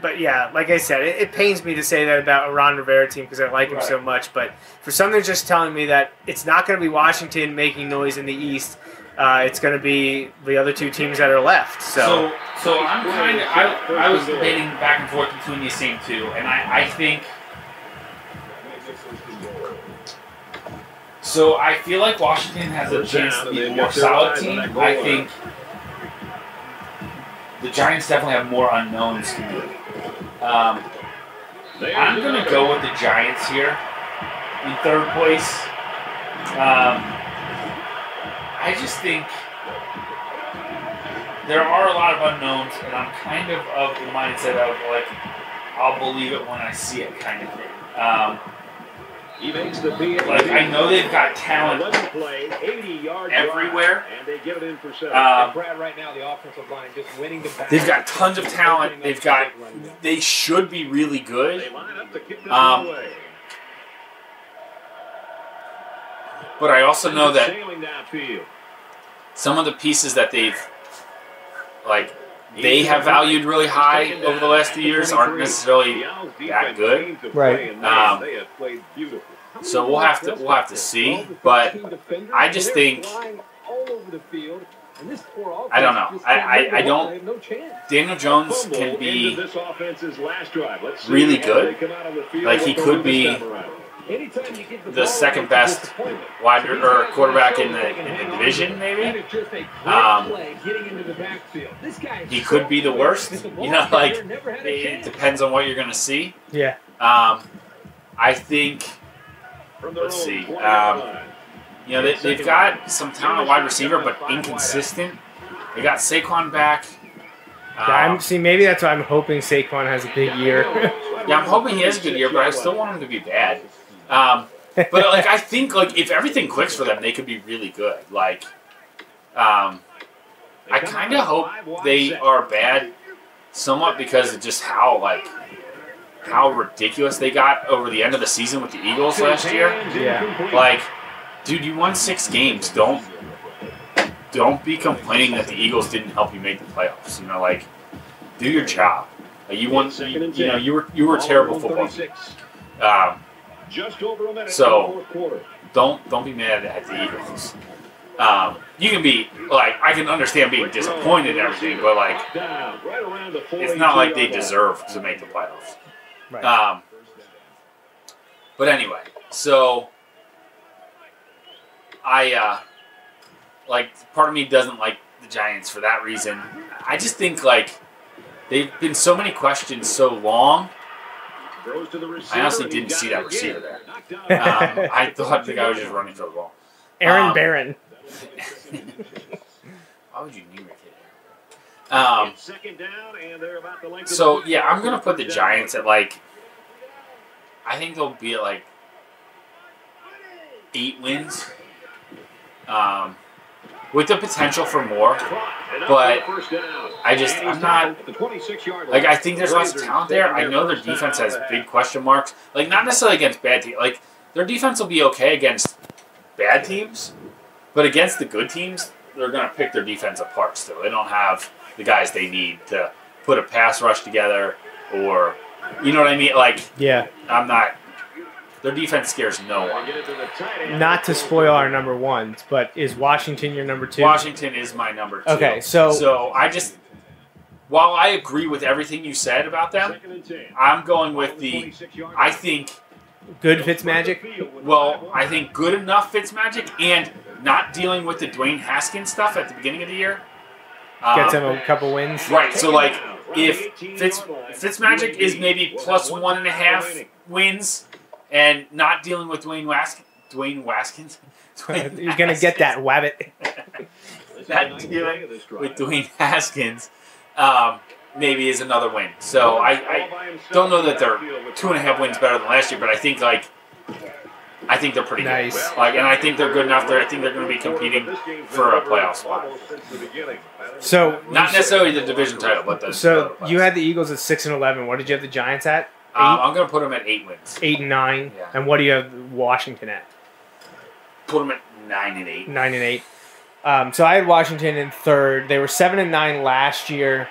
but yeah, like I said, it, it pains me to say that about a Ron Rivera team because I like him so much. But for something just telling me that it's not going to be Washington making noise in the East, uh, it's going to be the other two teams that are left. So, So, so I'm kind of. I, I was debating back and forth between these same two, and I, I think. So I feel like Washington has a chance to be a more solid team. I think the Giants definitely have more unknowns to me. Um, I'm going to go with the Giants here in third place. Um, I just think there are a lot of unknowns, and I'm kind of of the mindset of like, I'll believe it when I see it, kind of thing. Um, He makes the PA. like I know they've got talent play, 80 yard everywhere. and they give it in for seven. Um, Brad, right now, the offensive line just winning the battle. they've got tons of talent. They've got. They should be really good. they line up to kick this Um, away. But I also know that some of the pieces that they've like they have valued really high over the last few years aren't necessarily that good. Right. Um, they have played beautifully. So we'll have to we'll have to see. But I just think I don't know. I- I- I don't- Daniel Jones can be into this offense's last drive. Let's see really good. they come out on the field Like, he could be time around. The second best wide or quarterback in the in the division, maybe. Um, He could be the worst. You know, like it depends on what you're gonna see. yeah. Um, I think Let's see, um, you know they, they've got some talent at wide receiver, but inconsistent. They got Saquon back. Yeah, I'm Um, see. Maybe that's why I'm hoping Saquon has a big year. yeah, I'm hoping he has a good year, but I still want him to be bad. Um, but like I think like if everything clicks for them, they could be really good. Like, um, I kind of hope they are bad, somewhat because of just how like how ridiculous they got over the end of the season with the Eagles last year. Yeah. Like, dude, you won six games. Don't don't be complaining that the Eagles didn't help you make the playoffs. You know, like, do your job. Like, you won. You, you know, you were you were a terrible football. team. Um, Just over a minute So- in the fourth quarter. don't don't be mad at the Eagles. Um, you can be like I can understand being disappointed and everything, but like Down, right around the it's not like they deserve to make the playoffs. Right. Um, but anyway, so I uh, like part of me doesn't like the Giants for that reason. I just think like they've been so many questions so long. line. Throws to the I honestly didn't see that receiver there. Um, I thought the guy was just running for the ball. Aaron um, Barron. Why would you name your kid? Um, It's second down, and they're about the length of So yeah, I'm gonna put the. Giants at like. I think they'll be at like eight wins, um, with the potential for more. But for the first down. I just- I'm not- the 26-yard Like. I think there's lots of talent there. I know their defense has big question marks. Like not necessarily against bad teams. Like their defense will be okay against bad teams, but against the good teams, they're gonna pick their defense apart. Still, they don't have the guys they need to put a pass rush together, or you know what I mean. Like Yeah. I'm not. Their defense scares no one. Get it to the tight end. Not to spoil our number ones, but is Washington your number two? Washington is my number two. Okay, so- so I just while I agree with everything you said about them, Second and 10. I'm going with the. I think Good Fitzmagic. well, I think good enough Fitzmagic, and not dealing with the Dwayne Haskins stuff at the beginning of the year. Um, Gets him a couple wins. Right, so like if Fitz Fitzmagic is maybe plus one and a half wins and not dealing with Dwayne Wask Dwayne Waskins. Dwayne You're gonna get that wabbit. Not dealing with Dwayne Haskins, um, maybe is another win. So I, I don't know that they're two and a half wins better than last year, but I think like I think they're pretty Nice. good. Like, and I think they're good enough. There, I think they're going to be competing for a playoff spot. So Not necessarily the division title, but the. So you had the Eagles at six and eleven. What did you have the Giants at? Um, I'm going to put them at eight wins. Eight and nine. Yeah. And what do you have Washington at? Put them at nine and eight. Nine and eight. Um, so I had Washington in third. They were seven and nine last year.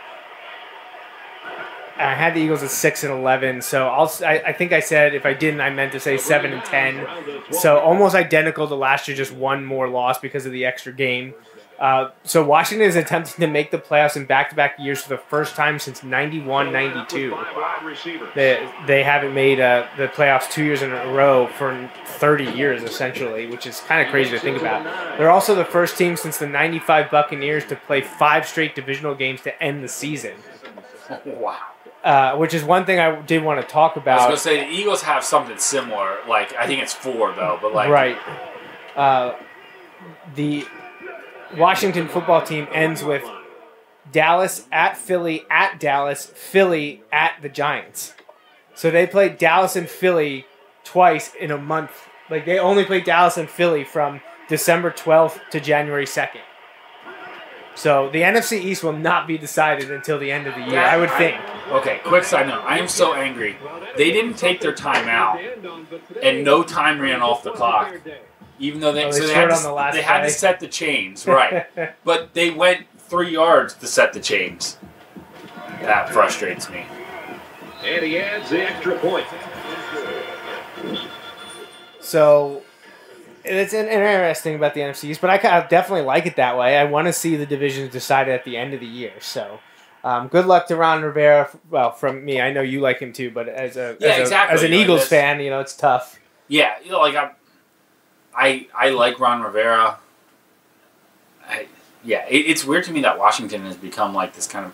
I had the Eagles at six and eleven. So I'll. I, I think I said if I didn't, I meant to say seven and ten. So almost identical to last year, just one more loss because of the extra game. Uh, so Washington is attempting to make the playoffs in back-to-back years for the first time since 91, 92. They, they haven't made uh, the playoffs two years in a row for 30 years, essentially, which is kind of crazy to think about. They're also the first team since the 95 Buccaneers to play five straight divisional games to end the season, Wow. uh, which is one thing I did want to talk about. I was going to say the Eagles have something similar. Like I think it's four though, but like right. Uh, the Washington football team ends with Dallas at Philly at Dallas, Philly at the Giants. So they played Dallas and Philly twice in a month. Like they only played Dallas and Philly from December 12th to January 2nd. So the NFC East will not be decided until the end of the year, I would think. Okay, quick side note. I am so angry. They didn't take their time out, and no time ran off the clock. Even though they, Oh, they so they, scored had, on to, the last they had to set the chains, right? but they went three yards to set the chains. That frustrates me. And he adds the extra point. So it's an interesting about the NFCs, but I kind of definitely like it that way. I want to see the divisions decided at the end of the year. So um, good luck to Ron Rivera. Well, from me, I know you like him too, but as a Yeah, as, a- exactly. as an Like Eagles this- fan, you know it's tough. Yeah, you know, like I, I, I like Ron Rivera. I, yeah, it, it's weird to me that Washington has become like this kind of.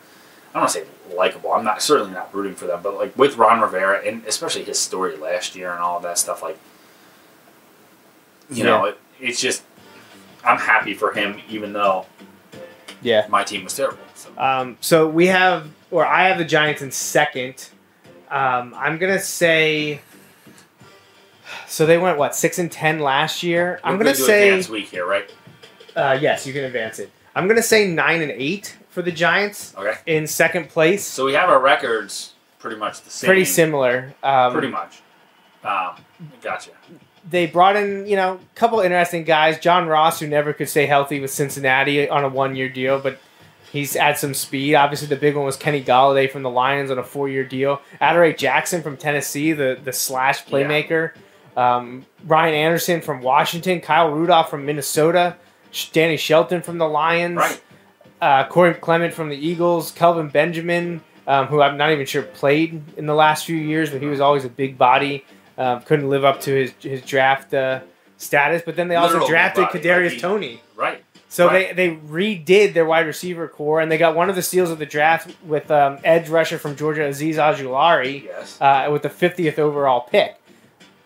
I don't want to say likable. I'm not certainly not rooting for them, but like with Ron Rivera and especially his story last year and all of that stuff, like, you know, it, it's just. I'm happy for him, even though Yeah. my team was terrible. So. Um, so we have, or I have the Giants in second. Um, I'm gonna say. So they went what six and ten last year. I'm gonna to say advance week here, right? uh, yes, you can advance it. I'm gonna say nine and eight for the Giants Okay. in second place. So we have our records pretty much the same. pretty similar. Um, Pretty much. Um, gotcha. they brought in, you know, a couple interesting guys. John Ross, who never could stay healthy with Cincinnati on a one year deal, but he's had some speed. Obviously, the big one was Kenny Golladay from the Lions on a four year deal. Adoree Jackson from Tennessee, the, the slash playmaker. Um, Ryan Anderson from Washington. Kyle Rudolph from Minnesota. Danny Shelton from the Lions. Right. Uh, Corey Clement from the Eagles. Kelvin Benjamin, um, who I'm not even sure played in the last few years, but he was always a big body. Um, couldn't live up to his his draft uh, status, but then they also Literal drafted body, Kadarius like Toney. Right. So Right. they, they redid their wide receiver corps, and they got one of the steals of the draft with um, edge rusher from Georgia, Azeez Ojulari, Yes. uh, with the 50th overall pick.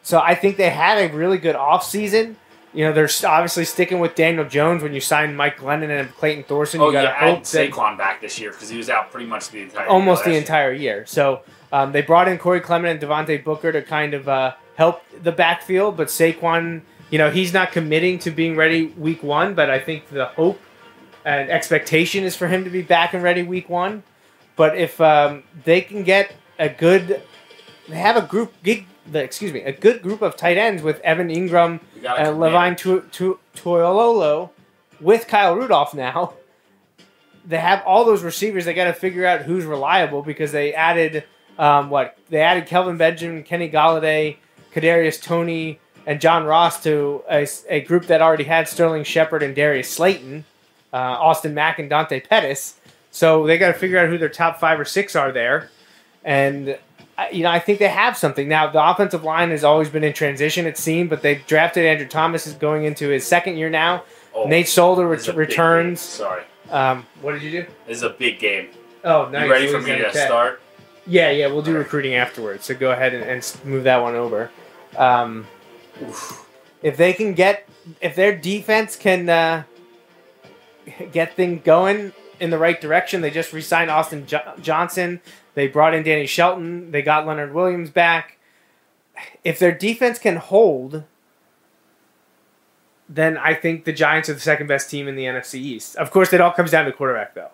So I think they had a really good offseason. You know, they're obviously sticking with Daniel Jones when you sign Mike Glennon and Clayton Thorson. Oh you got to yeah, hope Saquon back this year because he was out pretty much the entire almost year the entire year. So um, they brought in Corey Clement and Devontae Booker to kind of uh, help the backfield, but Saquon, you know, he's not committing to being ready week one, but I think the hope and expectation is for him to be back and ready week one. But if um, they can get a good, they have a group, gig, the, excuse me, a good group of tight ends with Evan Engram and Levine tu- Toilolo with Kyle Rudolph now. They have all those receivers. They got to figure out who's reliable because they added um, what they added Kelvin Benjamin, Kenny Golladay, Kadarius Toney, and John Ross to a, a group that already had Sterling Shepard and Darius Slayton, uh, Austin Mack and Dante Pettis. So they got to figure out who their top five or six are there, and you know I think they have something now. The offensive line has always been in transition, it seemed, but they drafted Andrew Thomas is going into his second year now. Oh, Nate Solder this is a ret- returns. Sorry, Um, what did you do? this is a big game. Oh, nice. You ready for me to Tech. start? Yeah, yeah, we'll do recruiting afterwards. So go ahead and, and move that one over. Um, if they can get, if their defense can uh, get things going in the right direction, they just re-signed Austin jo- Johnson. They brought in Danny Shelton. They got Leonard Williams back. If their defense can hold, then I think the Giants are the second best team in the NFC East. Of course, it all comes down to quarterback, though.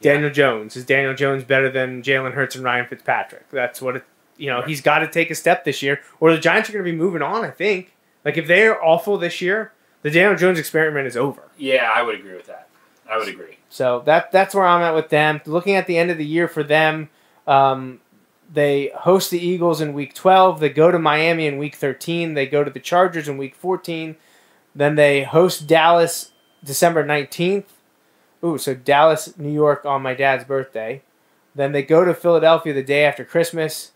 Daniel Jones is Daniel Jones better than Jalen Hurts and Ryan Fitzpatrick? That's what it. You know, he's got to take a step this year, or the Giants are going to be moving on. I think. Like if they're awful this year, the Daniel Jones experiment is over. Yeah, I would agree with that. I would agree. So that that's where I'm at with them. Looking at the end of the year for them, um, they host the Eagles in Week 12. They go to Miami in Week 13. They go to the Chargers in Week 14. Then they host Dallas December 19th. Ooh, so Dallas, New York on my dad's birthday. Then they go to Philadelphia the day after Christmas,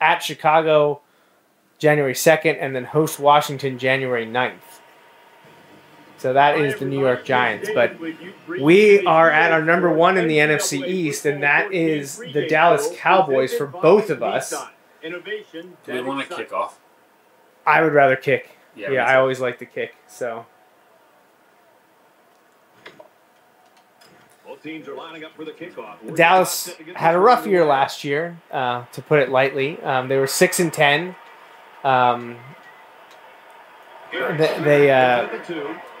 at Chicago January 2nd, and then host Washington January 9th. So that is the New York Giants. But we are at our number one in the NFC East, and that is the Dallas Cowboys for both of us. Do we want to kick off? I would rather kick. Yeah, Yeah, I always like to kick. So Both teams are lining up for the kickoff. Dallas had a rough year last year, uh, to put it lightly. Um, they were six and ten. Um, they they, uh,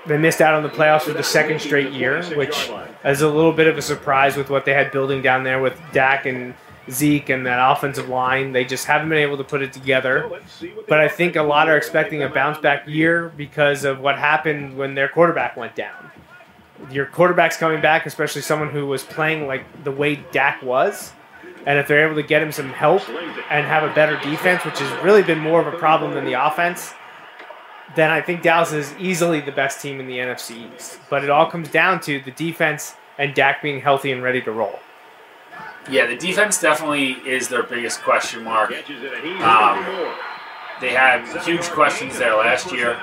they missed out on the playoffs for the second straight year, which is a little bit of a surprise with what they had building down there with Dak and Zeke and that offensive line. They just haven't been able to put it together. But I think a lot are expecting a bounce back year because of what happened when their quarterback went down. Your quarterback's coming back, especially someone who was playing like the way Dak was. And if they're able to get him some help and have a better defense, which has really been more of a problem than the offense, then I think Dallas is easily the best team in the NFC East. But it all comes down to the defense and Dak being healthy and ready to roll. Yeah, the defense definitely is their biggest question mark. Um. They had huge questions there last year.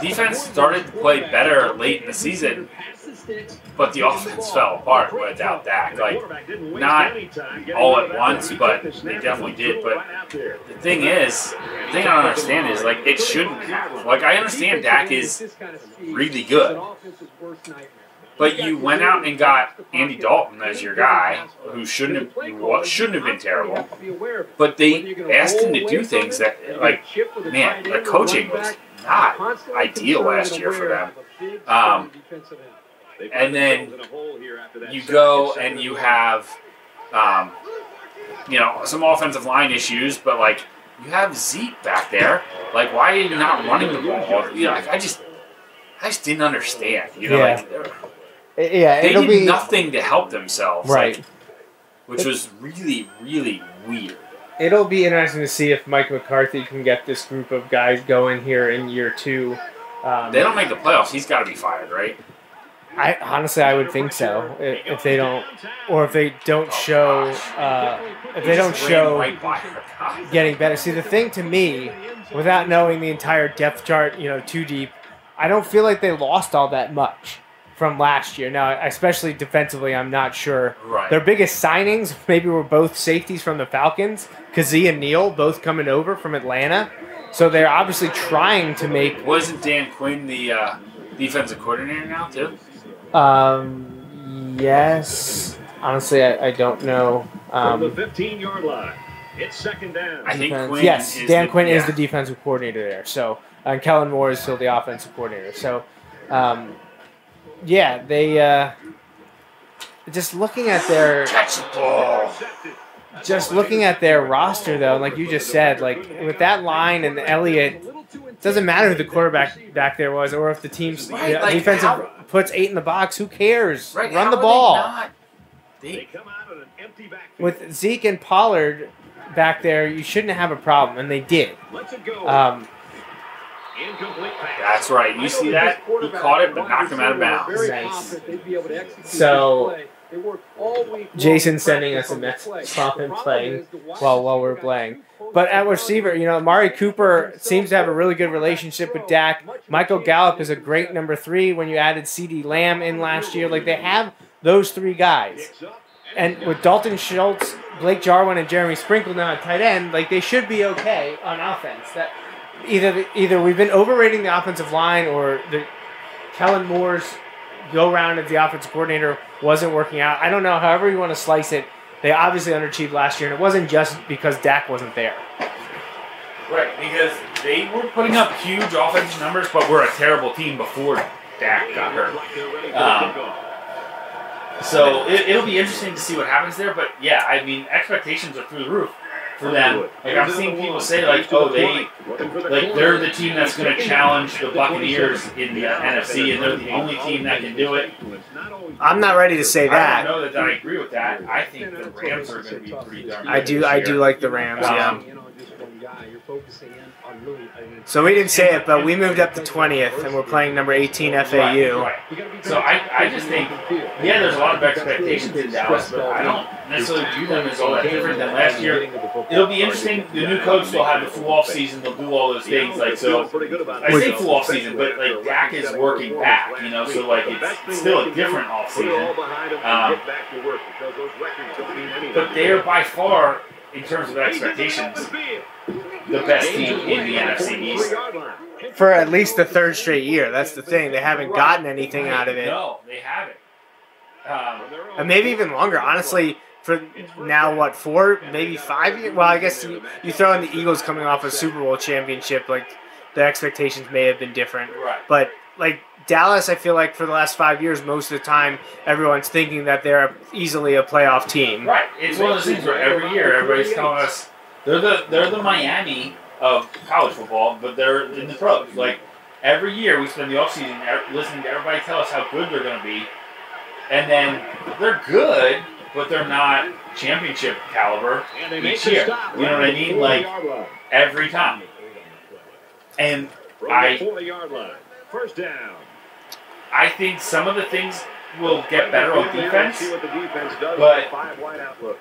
Defense started to play better late in the season, but the offense fell apart without Dak. Like, not all at once, but they definitely did. But the thing is, the thing I don't understand is, like, it shouldn't happen. Like, I understand Dak is really good. But you went out and got Andy Dalton as your guy, who shouldn't have shouldn't have been terrible. But they asked him to do things that, like, man, the coaching was not ideal last year for them. Um, and then you go and you have um, you know, some offensive line issues, but like you have Zeke back there. Like, why are you not running the ball? You know, like, I just, I just didn't understand. You know, Yeah. like they're- Yeah, they it'll did be nothing to help themselves, right. like, which was really, really weird. It'll be interesting to see if Mike McCarthy can get this group of guys going here in year two. Um, They don't make the playoffs. He's got to be fired, right? I honestly, I would think so. If, if they don't, or if they don't show, uh, if they don't show right by her. God. getting better. See, the thing to me, without knowing the entire depth chart, you know, too deep, I don't feel like they lost all that much from last year. Now, especially defensively, I'm not sure. Right. Their biggest signings maybe were both safeties from the Falcons, Kazee and Neal, both coming over from Atlanta. So they're obviously trying to make. Wasn't Dan Quinn the uh, defensive coordinator now too? Um, yes. Honestly, I, I don't know. From the Um, 15 yard line. It's second down. I think Quinn. yes, is Dan the, Quinn is the defensive coordinator there. So, and Kellen Moore is still the offensive coordinator. So, um, yeah, they uh, just looking at their catch the ball. just looking at their roster though, like you just said, like with that line and Elliott, it doesn't matter who the quarterback back there was, or if the team's Right, you know, like, defensive how- puts eight in the box. Who cares? Right? Run the ball. They not? They They, come out on an empty backfield. With Zeke and Pollard back there, you shouldn't have a problem, and they did. Let's it go. Um, that's right. You see that? He caught it, but knocked him out of bounds. Nice. confident they'd be able to execute So, this. They worked all week Jason sending us a on this message play. while I'm playing, is the wide while- while we're playing. But at receiver, you know, Mari Cooper seems to have a really good relationship with Dak. Michael Gallup is a great number three when you added CeeDee Lamb in last year. Like they have those three guys. And with Dalton Schultz, Blake Jarwin, and Jeremy Sprinkle now at tight end, like they should be okay on offense. That either either we've been overrating the offensive line or the Kellen Moore's go round as the offensive coordinator wasn't working out. I don't know. However you want to slice it, they obviously underachieved last year, and it wasn't just because Dak wasn't there. Right, because they were putting up huge offensive numbers, but were a terrible team before Dak got hurt. Um, So it, it'll be interesting to see what happens there. But yeah, I mean, expectations are through the roof for them. Like I'm seeing people say, like, oh, they like they're the team that's going to challenge the Buccaneers in the NFC, and they're the only team that can do it. I'm not ready to say I that. don't know that I agree with that. I think the Rams are going to be pretty darn. I do. I do like the Rams. Yeah. Um, You know, just one guy. You're focusing in on really. I mean, So we didn't say it, but we moved up to 20th, and we're playing number 18 FAU. Right, right. you gotta be So I, I just think, yeah, there's a lot of expectations in Dallas, but I don't necessarily view them as all that different than last year. It'll be interesting. The new coach will have the full off season. They'll do all those things. Like so, I say full off season, but like Dak is working back. You know, so like it's still a different off season. Um, But they are by far, in terms of expectations, the best team in the NFC East. For at least the third straight year. That's the thing. They haven't gotten anything out of it. No, they haven't. Um, And maybe even longer. Honestly, for now, what, four, maybe five years? Well, I guess you, you throw in the Eagles coming off a Super Bowl championship, like, the expectations may have been different. right. But, like, Dallas, I feel like for the last five years, most of the time, everyone's thinking that they're easily a playoff team. Right. It's one of those things where every year everybody's telling us they're the they're the Miami of college football, but they're in the pros. Like every year we spend the offseason listening to everybody tell us how good they're going to be, and then they're good, but they're not championship caliber each year. You know what I mean? Like every time. And I- yard line. First down. I think some of the things will get better on defense. See what the defense does. but- Five wide outlook.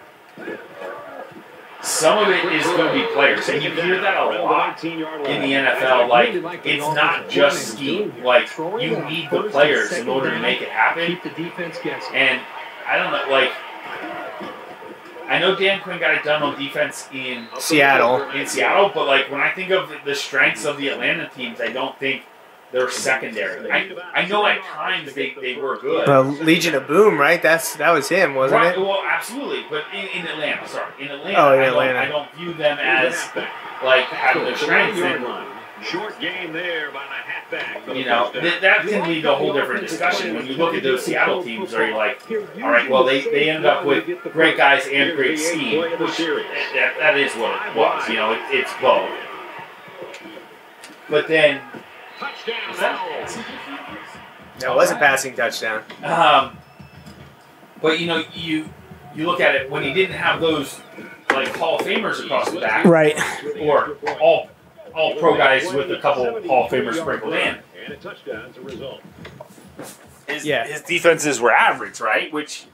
Some of it is going to be players, and you hear that a lot. in the NFL, like it's not just scheme. Like you need the players in order to make it happen. Keep the defense guessing. And I don't know, like I know Dan Quinn got it done on defense in Seattle. in Seattle, but like when I think of the strengths of the Atlanta teams, I don't think they're secondary. I, I know at times they, they were good. Uh, Legion of Boom, right? That's That was him, wasn't Right, it? Well, absolutely, but in, in Atlanta, sorry, in Atlanta, Oh, in I, Atlanta. Don't, I don't view them as like having their strengths. And Short game there by the halfback. for You know, th- that can lead to a whole different discussion. When you look at those Seattle teams, are you like, all right, well, they, they ended up with great guys and great scheme. Play of the series. That, that is what it was. You know, it, it's both. But then, Touchdown is now. that, That was a passing touchdown. Um, but you know, you you look at it when he didn't have those like Hall of Famers across the back, Right. or all all pro guys with a couple Hall of Famers sprinkled in. And a touchdown as a result. His, Yeah. his defenses were average, right? Which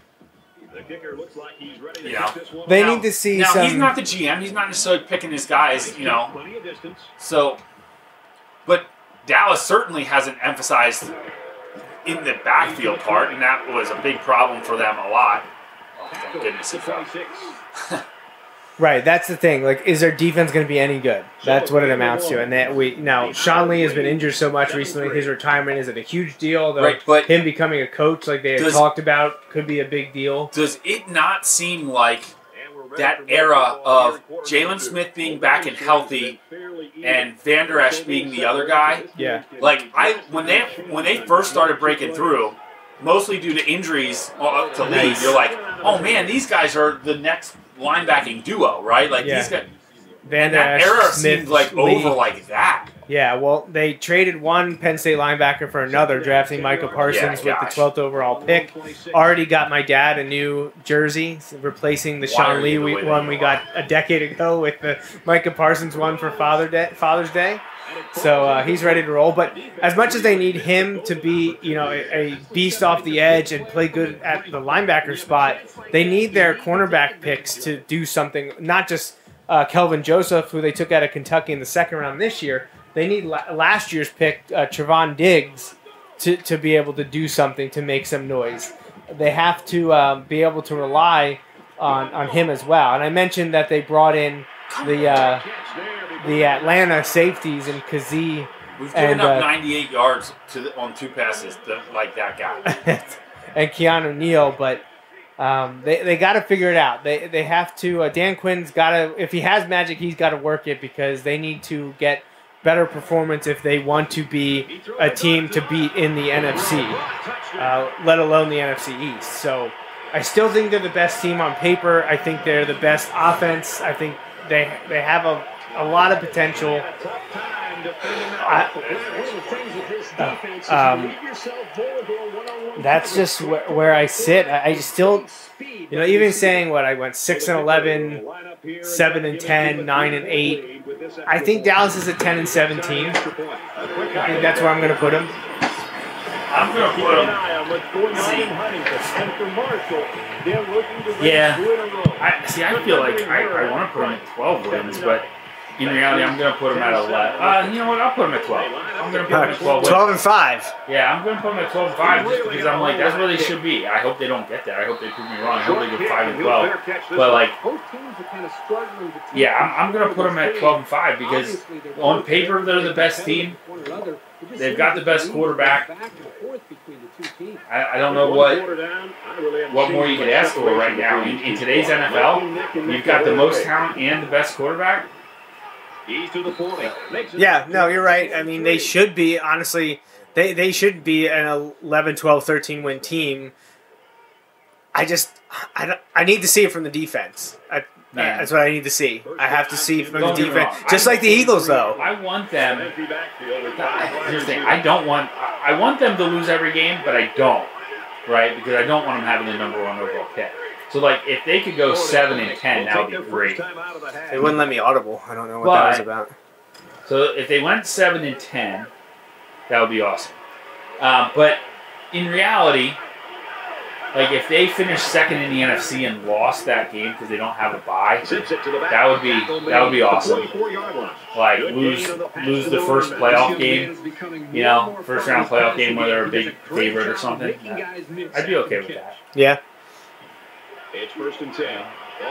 The kicker looks like he's ready to You know, this one. They now- need to see now some. he's not the GM. He's not necessarily picking his guys, you know. Plenty of distance. So, but Dallas certainly hasn't emphasized in the backfield part, and that was a big problem for them a lot. Oh, thank goodness he fell. Right, that's the thing. Like, is their defense going to be any good? That's what it amounts to. And that we now Sean Lee has been injured so much recently. His retirement isn't a huge deal, though. Right, but- him becoming a coach, like they had Does- talked about, could be a big deal. Does it not seem like And we're ready that era of here at quarter Jaylon. Smith being back and healthy and Van Der Esch being the other guy? Yeah. Like I when they when they first started breaking through, mostly due to injuries uh, to lead, Nice. you're like, oh man, these guys are the next linebacking duo, right? Like Yeah. these guys. Van That Der era Smith, seemed like Lee. over like that. Yeah, well, they traded one Penn State linebacker for another, drafting Micah Parsons Yeah, with the 12th overall pick. Already got my dad a new jersey, replacing the Sean Lee the we, way that one we got a decade ago with the Micah Parsons one for Father Day, Father's Day. So uh, he's ready to roll. But as much as they need him to be, you know, a, a beast off the edge and play good at the linebacker spot, they need their cornerback picks to do something. Not just uh, Kelvin Joseph, who they took out of Kentucky in the second round this year. They need la- last year's pick, uh, Trevon Diggs, to, to be able to do something to make some noise. They have to um, be able to rely on, on him as well. And I mentioned that they brought in the uh, the Atlanta safeties and Kazee We've given And, up uh, 98 yards to the, on two passes to, like that guy. and Keanu Neal, but um, they, they got to figure it out. They, they have to. Uh, Dan Quinn's got to. If he has magic, he's got to work it because they need to get better performance if they want to be a team to beat in the NFC, uh, let alone the NFC East. So I still think they're the best team on paper. I think they're the best offense. I think they they have a, a lot of potential. um, That's just where, where I sit. I, I just still, you know, even saying what I went six and 11, seven and 10, nine and eight. I think Dallas is a ten and seventeen. I think that's where I'm going to put them. I'm going to put him. Yeah. I see. I feel like I, I want to put him at 12 wins, but in reality, I'm going to put him at 11. Uh, you know what? I'll put him at 12. I'm going to put him at 12. Twelve and five. Yeah, I'm going to put them at 12 and 5 just because I'm like, that's where they should be. I hope they don't get there. I hope they prove me wrong. I hope they go 5 and 12. But, like, Both teams are kind of struggling yeah, I'm, I'm going to put them at 12 and 5 because on paper, they're the best team. They've got the best quarterback. Back and forth between the two teams. I, I don't know what what more you could ask for right now. In, in today's NFL, you've got the most talent and the best quarterback. He's to the 40. Makes it Yeah, no, you're right. I mean, they should be, honestly, they, they should be an 11, 12, 13 win team. I just, I, don't- I need to see it from the defense. I, Man. that's what I need to see. I have to see from the Don't get me defense. Just like the Eagles, though. I want them. Here's the thing. I don't want. I I want them to lose every game, but I don't. Right? Because I don't want them having the number one overall pick. So like, if they could go seven and ten, that would be great. They wouldn't let me audible. I don't know what that was about. So if they went seven and ten, that would be awesome. Um, but in reality, like if they finished second in the NFC and lost that game because they don't have a bye, That would be- that would be awesome. like lose lose the first playoff game, you know, first round playoff game where they're a big favorite or something. I'd be okay with that. Yeah. It's first and 10.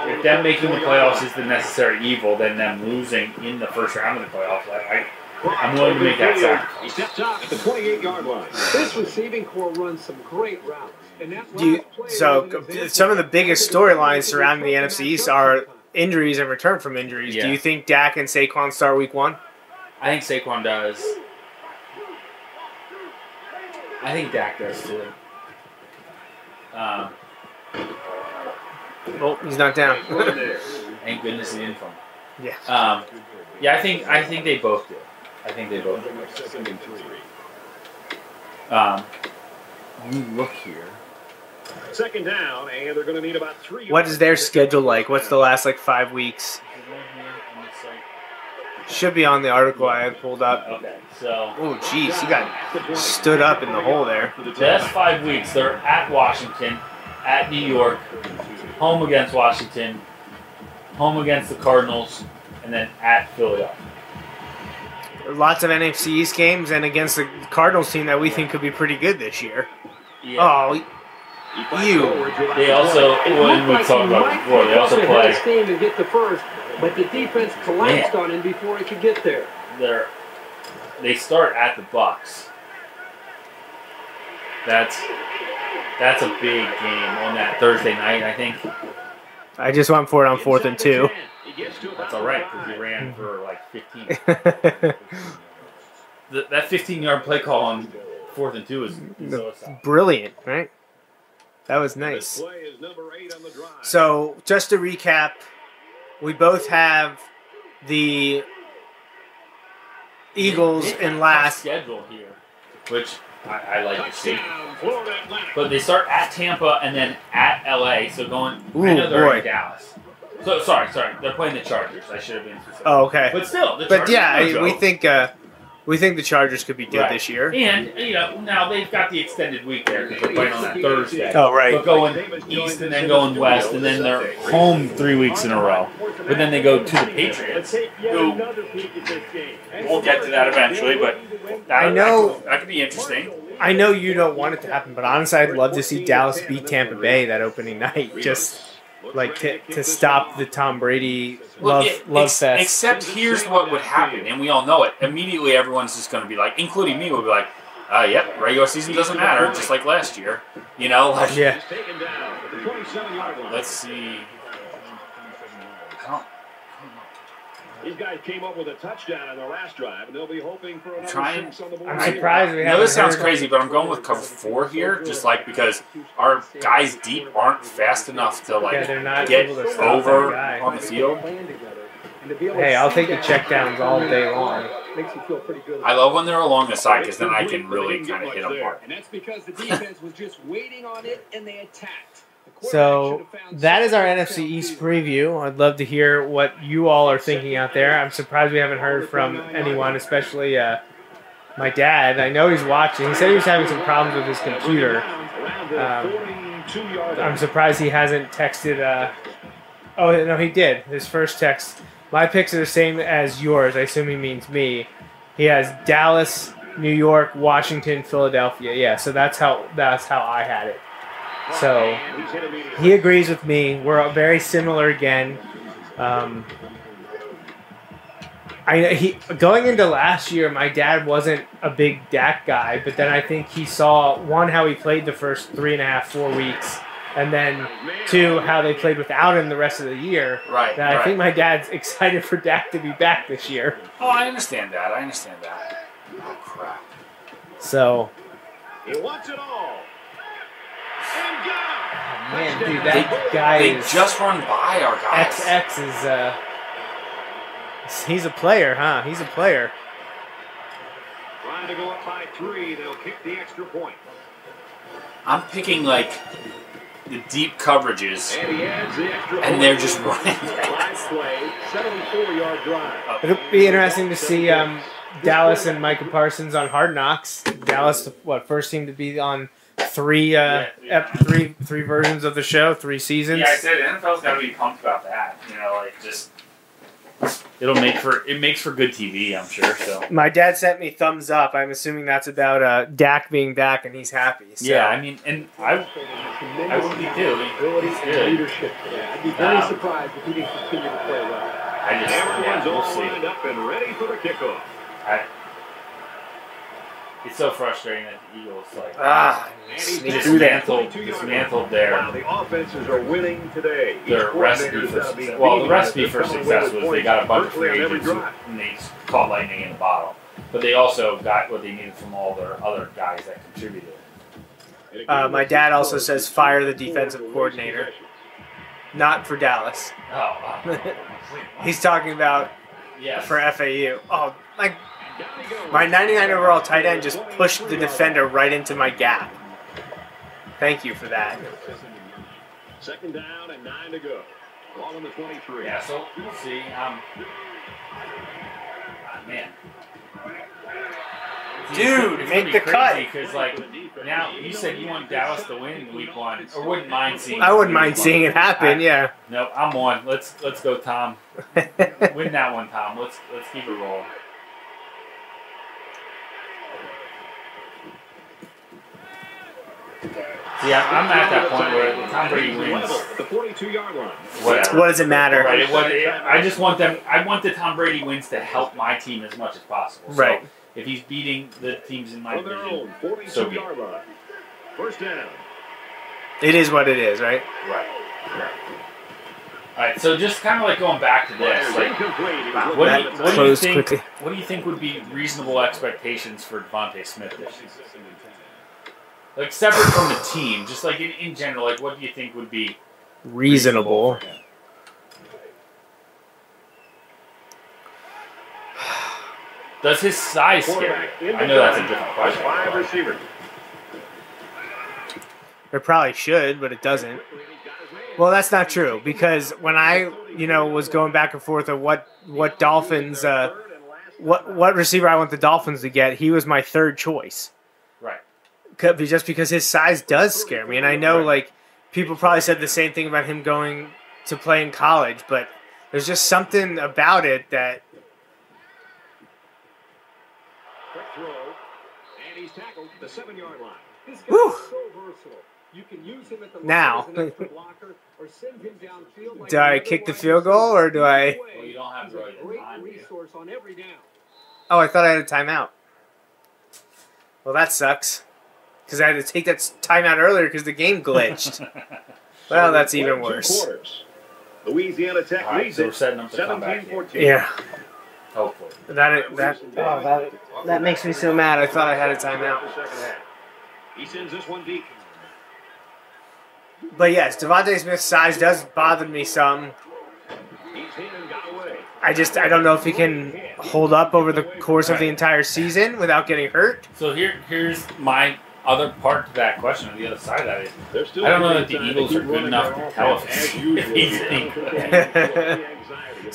If them making the playoffs is the necessary evil, then them losing in the first round of the playoffs, I, I, I'm willing to make that He sacrifice. steps out at the 28 yard line. This receiving corps runs some great routes. And that Do you, play so was an example some of the biggest storylines surrounding the NFC East are injuries and return from injuries. Do you think Dak and Saquon start week one? I think Saquon does. I think Dak does too. Um, Oh, he's not down. thank goodness he didn't from. yeah. Um, yeah, I think I think they both do. I think they both do. Second and three. Um, let me look here. Second down, and they're going to need about three. What is their schedule like? What's the last like five weeks? Should be on the article I had pulled up. Okay, so Oh, jeez, he got stood up in the hole there. the last five weeks they're at Washington, at New York, home against Washington, home against the Cardinals, and then at Philadelphia. Lots of NFC East games and against the Cardinals team that we think could be pretty good this year. Yeah. Oh, you. They also, It when we like talked about it before, they also up ahead of play. steam and get the first, but the defense collapsed Yeah. on him before he could get there. They're they start at the Bucks. That's that's a big game on that Thursday night. I think I just went for it on fourth and two. that's all right because he ran for like 15. Th that 15 yard play call on fourth and two is, is. Brilliant, right? That was nice. So, just to recap, we both have the Eagles in last. schedule here, which I, I like to see. But they start at Tampa and then at LA. So going, I know they're boy. in Dallas. So sorry, sorry, they're playing the Chargers. I should have been specific. Oh, okay. But still, the But yeah, are no joke. we think uh, we think the Chargers could be good Right. this year. And you know, now they've got the extended week there because they're playing on that Thursday. Oh, right. But going east and then going west, and then they're home three weeks in a row. But then they go to the Patriots, who we'll get to that eventually. But that, I know- that could, that could be interesting. I know you don't want it to happen, but honestly, I'd love to see Dallas beat Tampa Bay that opening night. Just like to, to stop the Tom Brady love it- love ex- fest. Except here's what would happen, and we all know it. Immediately, everyone's just going to be like, including me, will be like, uh, "Yep, regular season doesn't matter, just like last year." You know, like Yeah. let's see. I don't, These guys came up with a touchdown on their last drive, and they'll be hoping for another Trying- six on the board. I'm surprised we I know haven't this sounds crazy, but I'm going with cover four here, just like because our guys deep aren't fast enough to like Yeah, not get to over on the field. Hey, I'll take the checkdowns all day long. Makes you feel pretty good. I love when they're along the side because then I can really kind of hit them hard. And that's because the defense was just waiting on it and they attacked. So should have found that is our NFC East preview. I'd love to hear what you all are thinking out there. I'm surprised we haven't heard from anyone, especially uh, my dad. I know he's watching. He said he was having some problems with his computer. Um, I'm surprised he hasn't texted. Uh, oh no, he did. His first text. My picks are the same as yours. I assume he means me. He has Dallas, New York, Washington, Philadelphia. Yeah, so that's how that's how I had it. So he agrees with me. We're very similar again. Um, I he going into last year. My dad wasn't a big Dak guy, but then I think he saw one how he played the first three and a half, four weeks, and then two how they played without him the rest of the year. Right, That I right. think my dad's excited for Dak to be back this year. Oh, I understand that. I understand that. Oh crap. So He wants it all. And got man, dude, that guy They is just run by our guys. XX is uh, he's a player, huh? He's a player. Trying to go up by three. They'll kick the extra point. I'm picking like the deep coverages, And he adds the extra and point. they're just running. Last play, 74-yard drive. It'll be interesting to see um, Dallas and Micah Parsons on Hard Knocks. Dallas, what first team to be on three, uh, ep- three, three versions of the show, three seasons. Yeah, I said NFL's got to be pumped about that. You know, like just it'll make for it makes for good TV. I'm sure. So My dad sent me thumbs up. I'm assuming that's about uh, Dak being back and he's happy. So. yeah, I mean, and I I would be too. Ability and leadership today. I'd be very Um, surprised if he didn't continue to play well. I just Everyone's yeah, we'll all see. lined up and ready for the kickoff. I, it's so frustrating that the Eagles like Ah, sneak through that. dismantled dismantled their Wow, the offenses are winning today. their recipe for success. Well, the recipe for they come away success was they got a bunch of virtually free agents and they caught lightning in the bottle. But they also got what they needed from all their other guys that contributed. Uh, my dad also says fire the defensive coordinator. Not for Dallas. Oh, He's talking about yes. for FAU. Oh, like my 99 overall tight end just pushed the defender right into my gap. Thank you for that. Second down and nine to go. Ball on the 23. Yeah, so we'll see. Um, ah, man. Dude, make the cut. Because like now, you said you want Dallas to win in week one, or wouldn't mind seeing. I wouldn't mind one. seeing it happen. Yeah. Nope, I'm on. Let's let's go, Tom. Win that one, Tom. Let's let's keep it rolling. See, I'm, I'm at that point where Tom Brady wins. The 42-yard line. Whatever. What does it matter? Right. It, what, it, I just want them. I want the Tom Brady wins to help my team as much as possible. So Right. If he's beating the teams in my On division, own so be it. 42-yard line. First down. It is what it is, right? Right. Right. All right. So just kind of like going back to this, like. Incomplete. He was Wow, looking What do, you, what do you think? quickly. What do you think would be reasonable expectations for DeVonta Smith this season? Like separate from the team, just like in, in general, like what do you think would be Reasonable. for him? Does his size scare Quarterback you? I know that's a different question. Five receivers. It probably should, but it doesn't. Well, that's not true because when I, you know, was going back and forth of what what Dolphins, uh, what what receiver I want the Dolphins to get, he was my third choice. Right. Could be just because his size does scare me, and I know like people probably said the same thing about him going to play in college, but there's just something about it that throw. And he's tackled the seven-yard line. This guy Whew. is so versatile. You can use him at the Now. line as an extra blocker or send him downfield like Do I kick the field goal, or do I- Well, you don't have He's a really the great time, do you? resource on every down. oh, I thought I had a timeout. Well, that sucks because I had to take that s- timeout earlier because the game glitched. well, that's even worse. quarters. Louisiana Tech All right, leads so it we're setting up the comeback here. 17-14. Yeah, Hopefully. that that oh, that that makes me so mad. I thought I had a timeout. The second half. He sends this one deep. But yes, DeVonta Smith's size does bother me some. He's hit and got away. I just I don't know if he can hold up over the course of the entire season without getting hurt. So here, here's my other part to that question. On the other side of that is, They're still I don't know that the Eagles are good enough to tell offense if he's- usual. if he's any good.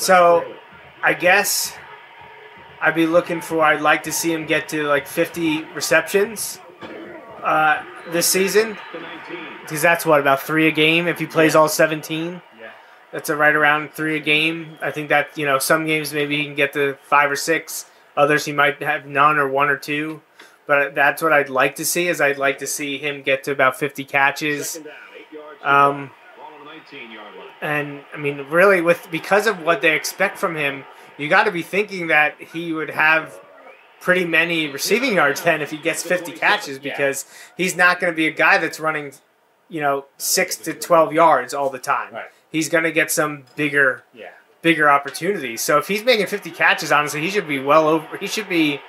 So- I guess I'd be looking for. I'd like to see him get to like 50 receptions uh, this season because that's what about three a game if he plays all 17. Yeah. That's a right around three a game. I think that you know some games maybe he can get to five or six. Others he might have none or one or two. But that's what I'd like to see. Is I'd like to see him get to about 50 catches. Second down, eight yards. to Um, go. Ball on the 19-yard line. and I mean, really, with because of what they expect from him, you got to be thinking that he would have pretty many receiving yards then if he gets 50 catches because he's not going to be a guy that's running, you know, six to 12 yards all the time. Right. He's going to get some bigger, Yeah. bigger opportunities. So if he's making 50 catches, honestly, he should be well over. He should be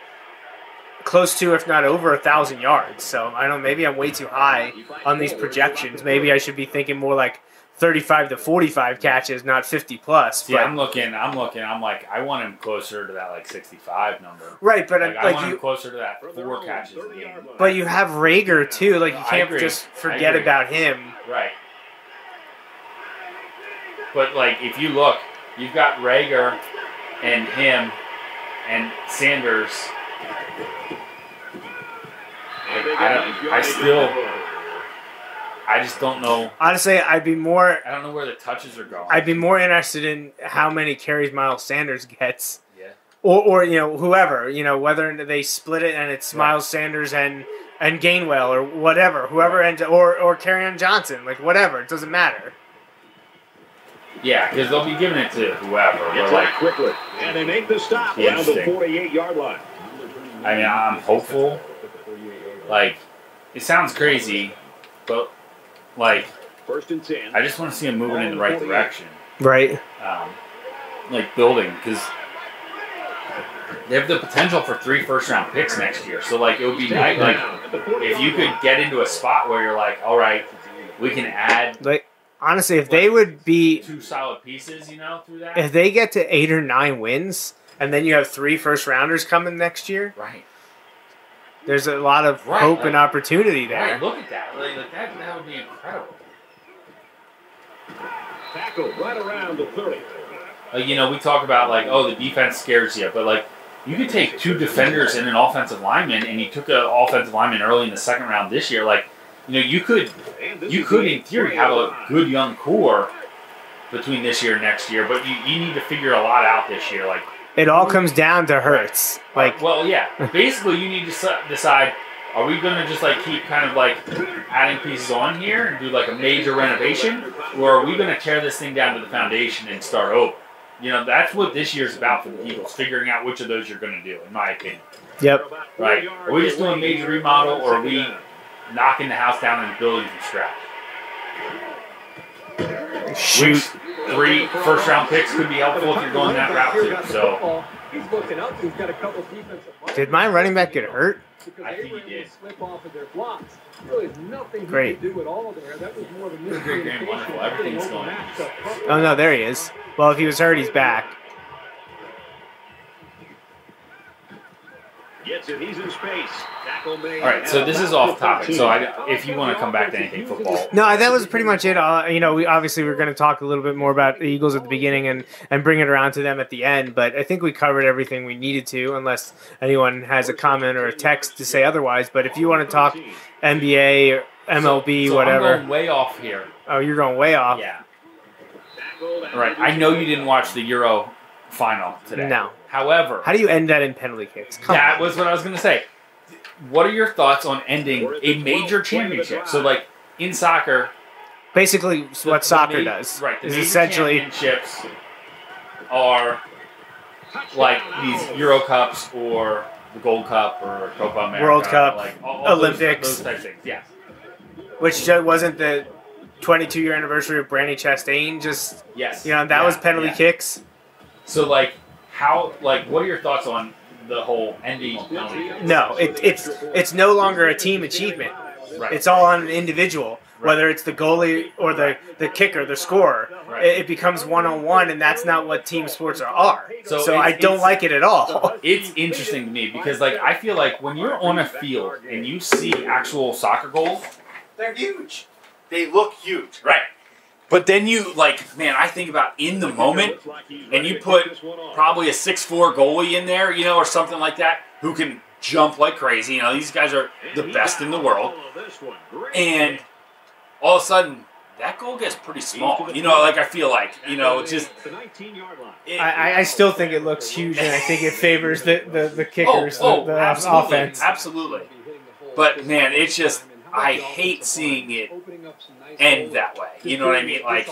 close to, if not over, a thousand yards. So I don't. Maybe I'm way too high on these projections. Maybe I should be thinking more like 35 to 45 catches, not 50 plus. But, I'm looking. I'm looking. I'm like, I want him closer to that like 65 number. right, but Like, I like want him closer to that four catches game. but you have Reagor too. Like you I can't just forget about him. Right. But like, if you look, you've got Reagor and him and Sanders. They I got don't- nice I still- on that run. I just don't know. Honestly, I'd be more. I don't know where the touches are going. I'd be more interested in how many carries Miles Sanders gets, yeah. or, or you know whoever you know whether they split it and it's Right. Miles Sanders and and Gainwell or whatever, whoever ends or or Kerryon Johnson, like whatever, it doesn't matter. Yeah, because they'll be giving it to whoever. Gets But like, quickly. And they make the stop Yeah, around the 48-yard line. I mean, I'm hopeful Like, it sounds crazy, but like, First and ten. I just want to see them moving in the right direction. Right. Um, like building because they have the potential for three first round picks next year. So like it would be nice, like if you could get into a spot where you're like, all right, we can add Like honestly, if they would be, two solid pieces, you know, through that. if they get to eight or nine wins, and then you have three first rounders coming next year, right. there's a lot of Right, hope like- and opportunity there. Right. Look at that. Like, like that. That would be incredible. Tackle right around the 30. Like you know, we talk about like, oh, the defense scares you, but like. You could take two defenders and an offensive lineman, and you took an offensive lineman early in the second round this year. Like, you know, you could you could, in theory, have a good young core between this year and next year, but you, you need to figure a lot out this year. Like, It all comes down to Hurts. Like well, yeah, basically, you need to decide: are we going to just like keep kind of like adding pieces on here and do like a major renovation, or are we going to tear this thing down to the foundation and start over? You know, that's what this year's about for the Eagles, figuring out which of those you're going to do, in my opinion. Yep. Right. Are we just doing a major remodel, or are we knocking the house down and building from scratch? shoot. Which three first round picks could be helpful if you're going that route too. So He's looking up. He's got a couple defensive. Did my running back get hurt? Because I think he did. to slip off of their blocks. Really, nothing Great. could do at all there. That was more of a miscommunication. wonderful. Everything's going. Oh no, there he is. Well, if he was hurt, he's back. Gets it. He's in space. Tackle made. all right, so this is off topic. So I, if you want to come back to anything football, No, that was pretty much it. Uh, you know, we obviously we're going to talk a little bit more about the Eagles at the beginning and and bring it around to them at the end. But I think we covered everything we needed to, unless anyone has a comment or a text to say otherwise. But if you want to talk NBA or MLB, so I'm whatever, going way off here. oh, you're going way off. Yeah. Tackled All right. I know you didn't watch the Euro final today. No. However, How do you end that in penalty kicks? Come that on. was what I was going to say. What are your thoughts on ending a major championship? So, like in soccer, Basically, the- what soccer ma- does right? The is major essentially championships are like these Euro Cups or the Gold Cup or Copa America, World Cup, like all, all Olympics. those, those types of things. Yes. which wasn't the 22 year anniversary of Brandy Chastain. Just Yes. you know, that Yeah, was penalty yeah. kicks. So, like, how, like, what are your thoughts on the whole ending penalty? No, it, it's it's no longer a team achievement. Right. It's all on an individual, Right. whether it's the goalie or the, the kicker, the scorer. Right. It, it becomes one on one, and that's not what team sports are. are. So So, I don't like it at all. It's interesting to me because, like, I feel like when you're on a field and you see actual soccer goals, they're huge. They look huge, right? But then you, like, man, I think about in the moment, and you put probably a six-four goalie in there, you know, or something like that, who can jump like crazy. You know, these guys are the best in the world, and all of a sudden. That goal gets pretty small, you know. Like I feel like, you know, it's just. the 19 yard line. it- I, I- I still think it looks huge, and I think it favors the, the, the oh, kickers, oh, the, the absolutely, offense. absolutely. But man, it's just I hate seeing it end that way. You know what I mean? Like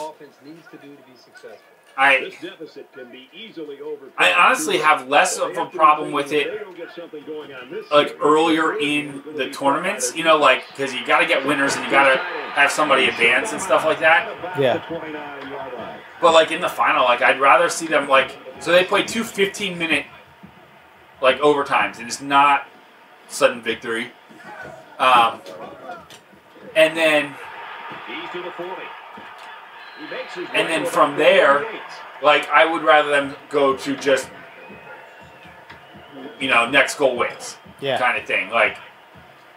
I, This deficit can be easily overcome. I honestly have less of a problem with it, They don't get something going on this like earlier in the tournaments. You know, like because you got to get winners and you got to have somebody advance and stuff like that. Yeah. to 29 yard line. But like in the final, like I'd rather see them like so they play two 15 minute like overtimes and it's not sudden victory. Um, and then He's to the 40. He makes his And then from there- like I would rather them go to just you know next goal wins Yeah. kind of thing. Like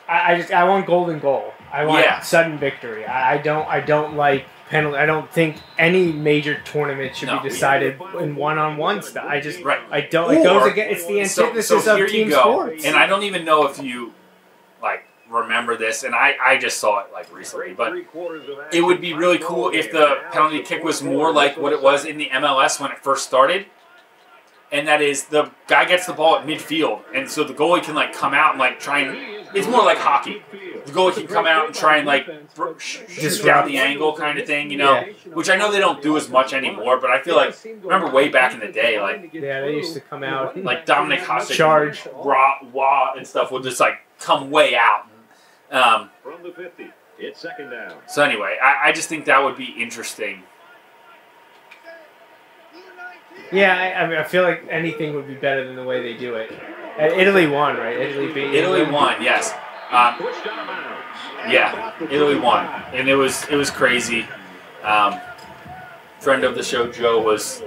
I, I just I want golden goal. I want Yeah. sudden victory. I, I don't I don't like penalty. I don't think any major tournament should No. be decided in one on one stuff. I just Right. I don't. It goes against. It's the so, antithesis so here of team you go. sports. And I don't even know if you like remember this, and I I just saw it like recently, but Three quarters of it would be really cool if the penalty kick was more like what it was in the MLS when it first started. And that is the guy gets the ball at midfield, and so the goalie can like come out and like try and. It's more like hockey. The goalie can come out and try and like br- sh- shoot down Disrupt. the angle kind of thing, you know. Which I know they don't do as much anymore, but I feel like remember way back in the day, like yeah, they used to come out. like Dominik Hasek, Charge. raw, wah, and stuff would just like come way out and Um, From the 50, it's second down. so anyway, I, I just think that would be interesting. Yeah, I, I mean, I feel like anything would be better than the way they do it. And Italy won, right? Italy beat Italy England. won, yes. Um, Pushed out of bounds. And yeah, Italy won, and it was it was crazy. Um, friend of the show Joe was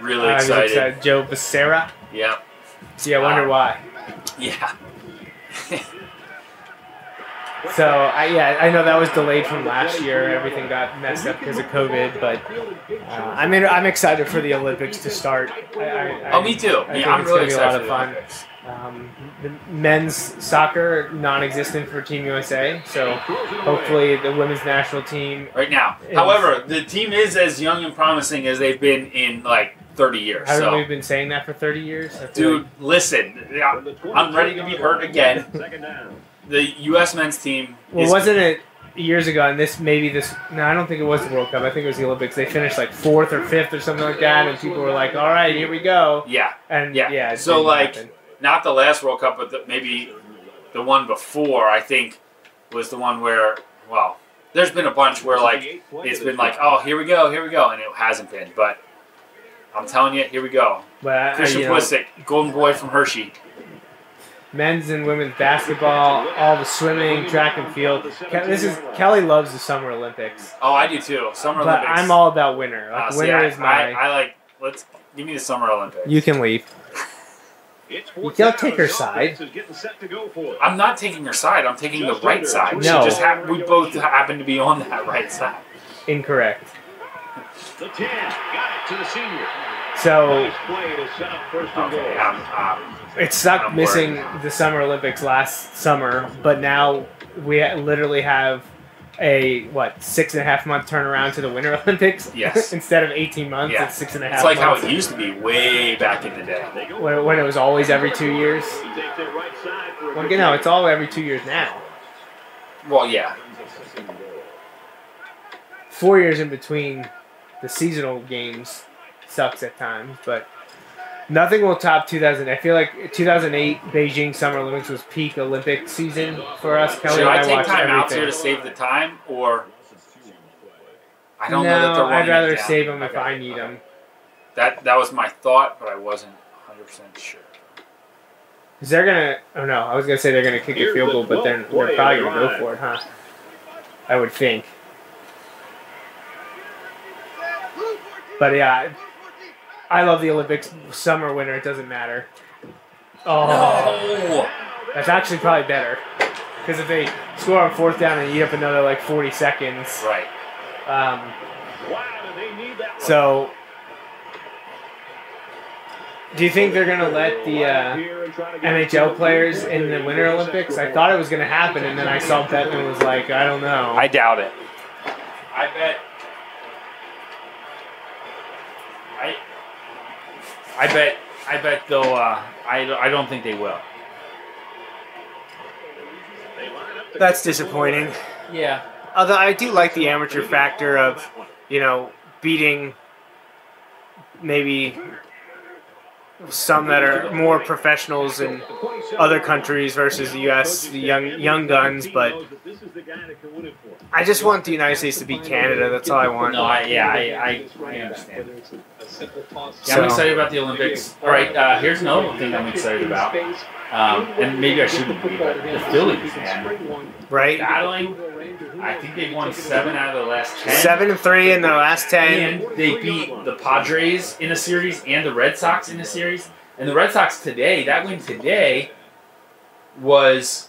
really I was excited. excited. Joe Becerra. Yeah, See, I wonder Wow. why. yeah. So, I, yeah, I know that was delayed from last year. Everything got messed up because of COVID, but uh, I mean, I'm excited for the Olympics to start. I, I, I, Oh, me too. I think Yeah, I'm it's really gonna be a lot excited of the fun. Um, the men's soccer non-existent for Team USA, so hopefully the women's national team. Right now, Is- however, the team is as young and promising as they've been in like 30 years. Haven't So, we been saying that for 30 years? Dude, like- listen, I'm ready to be hurt again. Second down. The U.S. men's team. well, is, wasn't it years ago? And this maybe this. No, I don't think it was the World Cup. I think it was the Olympics. They finished like fourth or fifth or something like that, and people were like, "All right, here we go." Yeah, And Yeah. yeah, So, like, happen. not the last World Cup, but the, maybe the one before. I think was the one where well, there's been a bunch where like it's been like, oh, here we go, here we go, and it hasn't been. But I'm telling you, here we go. but I- I, Christian you Pulisic, golden boy from Hershey. Men's and women's basketball, all the swimming, track and field. This is Kelly loves the Summer Olympics, Oh, I do too. Summer but Olympics. I'm all about winter. Uh, Like see, winter I, is my. I, I like. Let's give me the Summer Olympics. you can leave. It's You can't take her side. offense is getting set to go for it. I'm not taking her side. I'm taking the right side. We No. just have, we both happen to be on that right side. Incorrect. The 10. Got it to the senior. So Nice play to set up first and Okay. goal. It sucked missing the Summer Olympics last summer, but now we literally have a what six and a half month turnaround to the Winter Olympics. Yes. Instead of eighteen months, Yeah. it's six and a half. it's like how it used to be way back in the day. When, when it was always every two years. He takes it right side for a Well, you know, it's all every two years now. Well, yeah. Four years in between the seasonal games sucks at times, but nothing will top 2000. I feel like 2008 Beijing Summer Olympics was peak Olympic season for us. Kelly Should I I, take watched time out here to save the time, or I don't no, know that they're I'd rather down. save them if I need them. That that was my thought, but I wasn't 100 percent sure. Because they're gonna. Oh no, I was gonna say they're gonna kick a Here's field the goal, but they're, 12th play they're probably gonna go for it, huh? I would think. But yeah, I love the Olympics. Summer, winter, it doesn't matter. Oh, No. that's actually probably better. Because if they score on fourth down and eat up another like 40 seconds, Right. um, Wow, do they need that one? so. Do you think they're gonna let the uh, Here and try to get NHL players in the Winter Olympics? I thought it was gonna happen, and then I saw Bettman was like, I don't know. I doubt it. I bet. I. I bet. I bet they'll. Uh, I. I don't think they will. They line up to That's disappointing. Yeah. Although I do like the amateur factor of, you know, beating maybe some that are more professionals in other countries versus the U.S. The young young guns, but This is the guy that can win it for him. I just want the United States to beat Canada. That's all I want. No, I yeah, I, I, I understand. Whether it's a, a simple toss. Yeah, I'm excited about the Olympics. All right, uh, here's another thing I'm excited about. Um, and maybe I shouldn't be, but the Phillies, man, Right? battling. I think they've won seven out of the last ten. Seven and three in the last ten. And they beat the Padres in a series and the Red Sox in a series. And the Red Sox today, that win today, was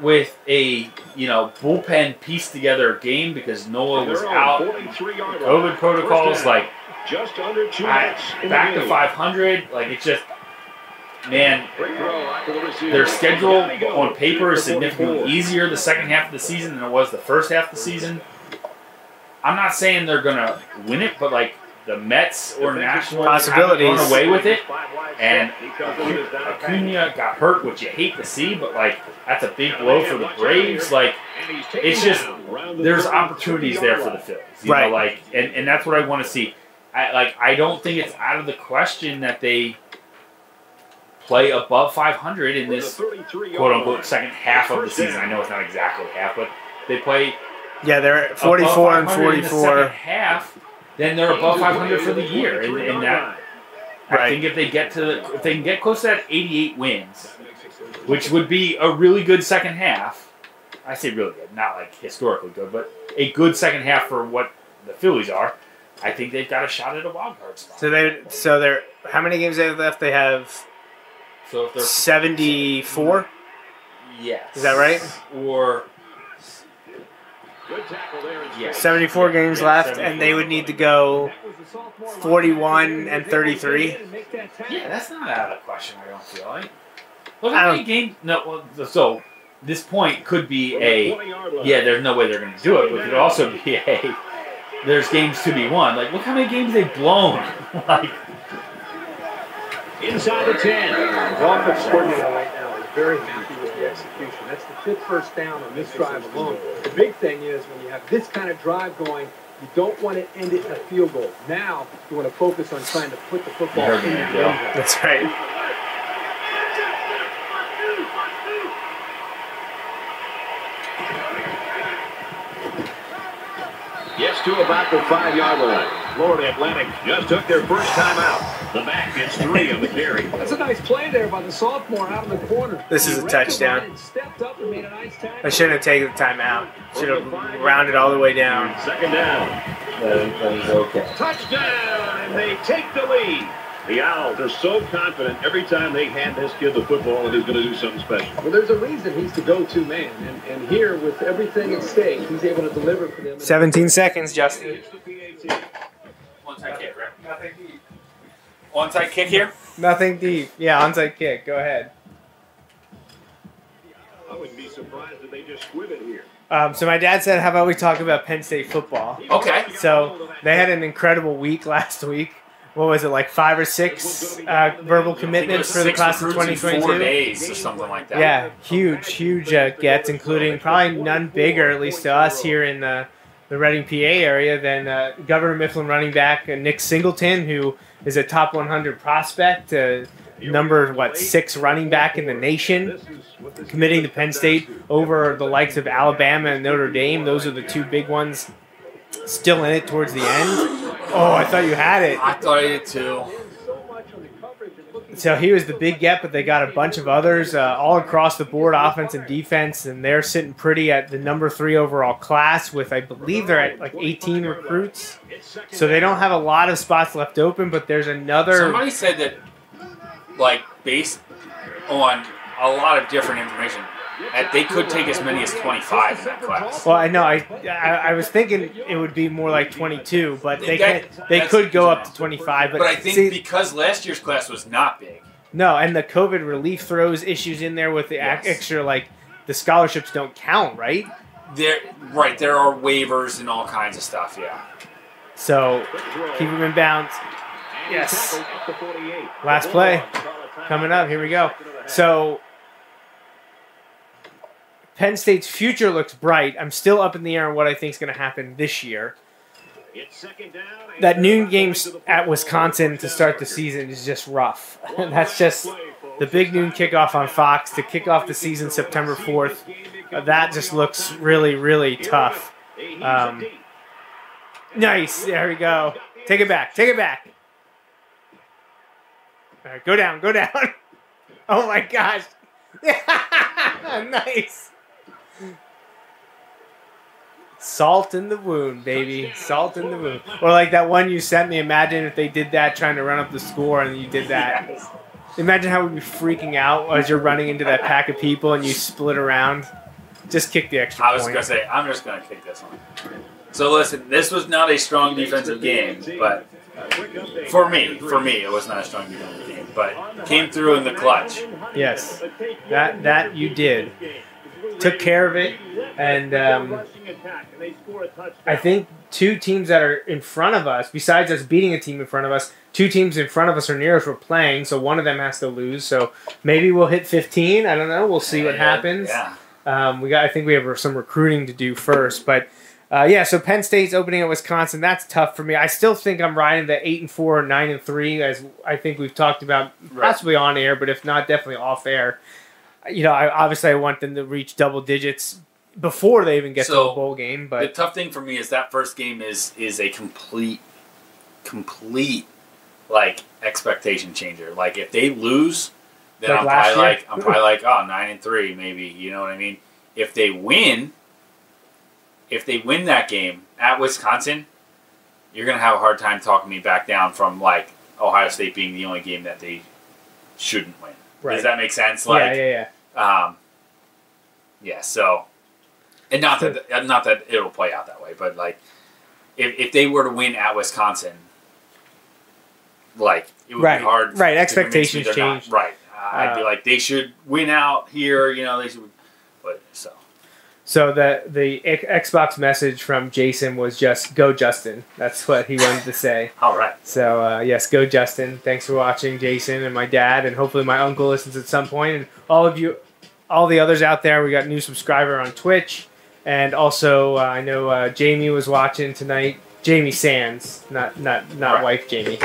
with a you know bullpen pieced together game because Noah was out. COVID protocols, like just under two I, minutes back to 500. Like it's just, man, Great throw out to the receiver. their schedule Down he goes. on paper is significantly easier the second half of the season than it was the first half of the season. I'm not saying they're gonna win it, but like the Mets or Nationals Possibilities. run away with it. And set. He comes in with his down pass. Acuna got hurt, which you hate to see, but like that's a big blow for the Braves. Like And he's taken it's just down around the there's opportunities there for the 30-yard Phillies, you Right. know, like and, and that's what I want to see. I like I don't think it's out of the question that they play above 500 in this From the 33-yard quote unquote second half of the season. I know it's not exactly half, but they play Yeah, they're at above 44 and 500 in the second 44. half. Then they're above 500 for the year, and, and that I think if they get to the, if they can get close to that 88 wins, which would be a really good second half. I say really good, not like historically good, but a good second half for what the Phillies are. I think they've got a shot at a wild card spot. So they so they're how many games they have left? They have So if they're 74. yes, Is that right? Or Good yeah, 74 Yeah, games yeah, left, and they would need to go. That was the sophomore 41 and 33. Make that tackle. Yeah, that's not out of the question. I don't feel like. Look how many games. No, well, so this point could be a yeah. There's no way they're going to do it, but it could also be a there's games to be won. Like look how many games they've blown. like Inside the 10. The offense coordinator right now is very happy with the execution. That's the fifth first down on this drive alone. The big thing is when you have this kind of drive going, you don't want to end it in a field goal. Now you want to focus on trying to put the football in the me, end zone. That's right. Gets to about the five-yard line. Florida Atlantic just took their first time out. The back gets three on the carry. That's a nice play there by the sophomore out in the corner. This is a touchdown. stepped up and made a nice tackle. I shouldn't have taken the timeout. Should have rounded all the way down. Second down. okay. Touchdown, and they take the lead. The Owls are so confident every time they hand this kid the football and he's going to do something special. Well, there's a reason he's the go-to man, and, and here with everything at stake, he's able to deliver for them. 17 seconds, Justin. It's the Onside kick, right? Nothing deep. Onside kick here. Nothing deep. Yeah, onside kick. Go ahead. I wouldn't be surprised if they just squib it here. Um, so my dad said, "How about we talk about Penn State football?" Okay. So they had an incredible week last week. What was it like five or six uh, verbal I think it was commitments for the class of recruits in Four 2022? days or something like that. Yeah, huge, huge uh, gets, including probably none bigger, at least to us here in the, the Reading, PA area, than uh, Governor Mifflin running back uh, Nick Singleton, who is a top 100 prospect, uh, number what six running back in the nation, committing to Penn State over the likes of Alabama and Notre Dame. Those are the two big ones. Still in it towards the end. Oh, I thought you had it. I thought I did too. so much on the coverage and looking So he was the big get, but they got a bunch of others uh, all across the board, offense and defense, and they're sitting pretty at the number three overall class with, I believe, they're at like 18 recruits. So they don't have a lot of spots left open, but there's another. Somebody said that, like, based on a lot of different information, Uh, they could take as many as 25 in that class. Well, I know. I, I I was thinking it would be more like 22, but they That- can, they could go up to 25. But, But I think see, because last year's class was not big, no, and the COVID relief throws issues in there with the Yes. extra like the scholarships don't count, right? there, right, there are waivers and all kinds of stuff, yeah. So keep them in bounds. Yes. Last play coming up. Here we go. So Penn State's future looks bright. I'm still up in the air on what I think is going to happen this year. That noon game at Wisconsin to start the season is just rough. That's just the big noon kickoff on Fox to kick off the season September 4th. Uh, that just looks really, really tough. Um, Nice. There we go. Take it back. Take it back. All right, go down. Go down. Oh my gosh. nice. Salt in the wound, baby. Salt in the wound. Or like that one you sent me. Imagine if they did that trying to run up the score and you did that. Imagine how we'd be freaking out as you're running into that pack of people and you split around. Just kick the extra I was point. to say, I'm just going to kick this one. So listen, this was not a strong defensive game, but for me, for me, it was not a strong defensive game, but came through in the clutch. Yes, that that you did. Took care of it, and um, I think two teams that are in front of us, besides us beating a team in front of us, two teams in front of us are near us. We're playing, so one of them has to lose. So maybe we'll hit 15. I don't know. We'll see what happens. Yeah. Um, we got. I think we have some recruiting to do first, but Uh, yeah, so Penn State's opening at Wisconsin. That's tough for me. I still think I'm riding the eight and four, or nine and three, as I think we've talked about, Right. possibly on air, but if not, definitely off air. You know, I obviously I want them to reach double digits before they even get to So, a bowl game. But the tough thing for me is that first game is is a complete, complete, like expectation changer. Like if they lose, then Like I'm probably year? like I'm probably like oh nine and three maybe. You know what I mean? If they win, if they win that game at Wisconsin, you're gonna have a hard time talking me back down from like Ohio State being the only game that they shouldn't win. Right. Does that make sense? Like, yeah, yeah, yeah. um, yeah. So, and not that not that it'll play out that way, but like, if if they were to win at Wisconsin, like it would Right, be hard. right, expectations they're not- change. Right. I'd be Uh, like, they should win out here. You know, they should. But so So the the Xbox message from Jason was just "Go Justin." That's what he wanted to say. all right. So uh, yes, go Justin. Thanks for watching, Jason and my dad, and hopefully my uncle listens at some point, and all of you, all the others out there. We got a new subscriber on Twitch, and also uh, I know uh, Jamie was watching tonight. Jamie Sands, not not not Right. wife Jamie.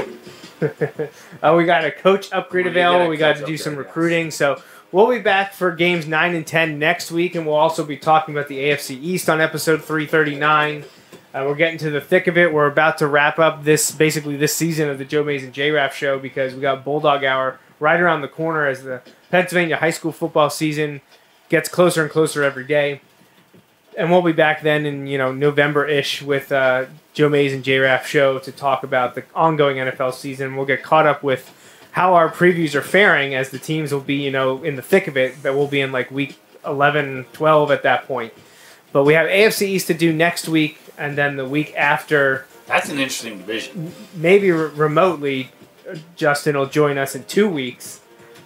uh, we got a coach upgrade We did get a available. We got to do some upgrade, yes. recruiting, so. We'll be back for games 9 and 10 next week, and we'll also be talking about the AFC East on episode 339. Uh, we're getting to the thick of it. We're about to wrap up this basically this season of the Joe Mays and J Raff show because we got Bulldog Hour right around the corner as the Pennsylvania high school football season gets closer and closer every day. And we'll be back then in you know November ish with uh, Joe Mays and J Raff show to talk about the ongoing NFL season. We'll get caught up with how our previews are faring as the teams will be you know in the thick of it. But we'll be in like week 11, 12 at that point. But we have AFC East to do next week, and then the week after, That's an interesting division. maybe re- remotely, Justin will join us in two weeks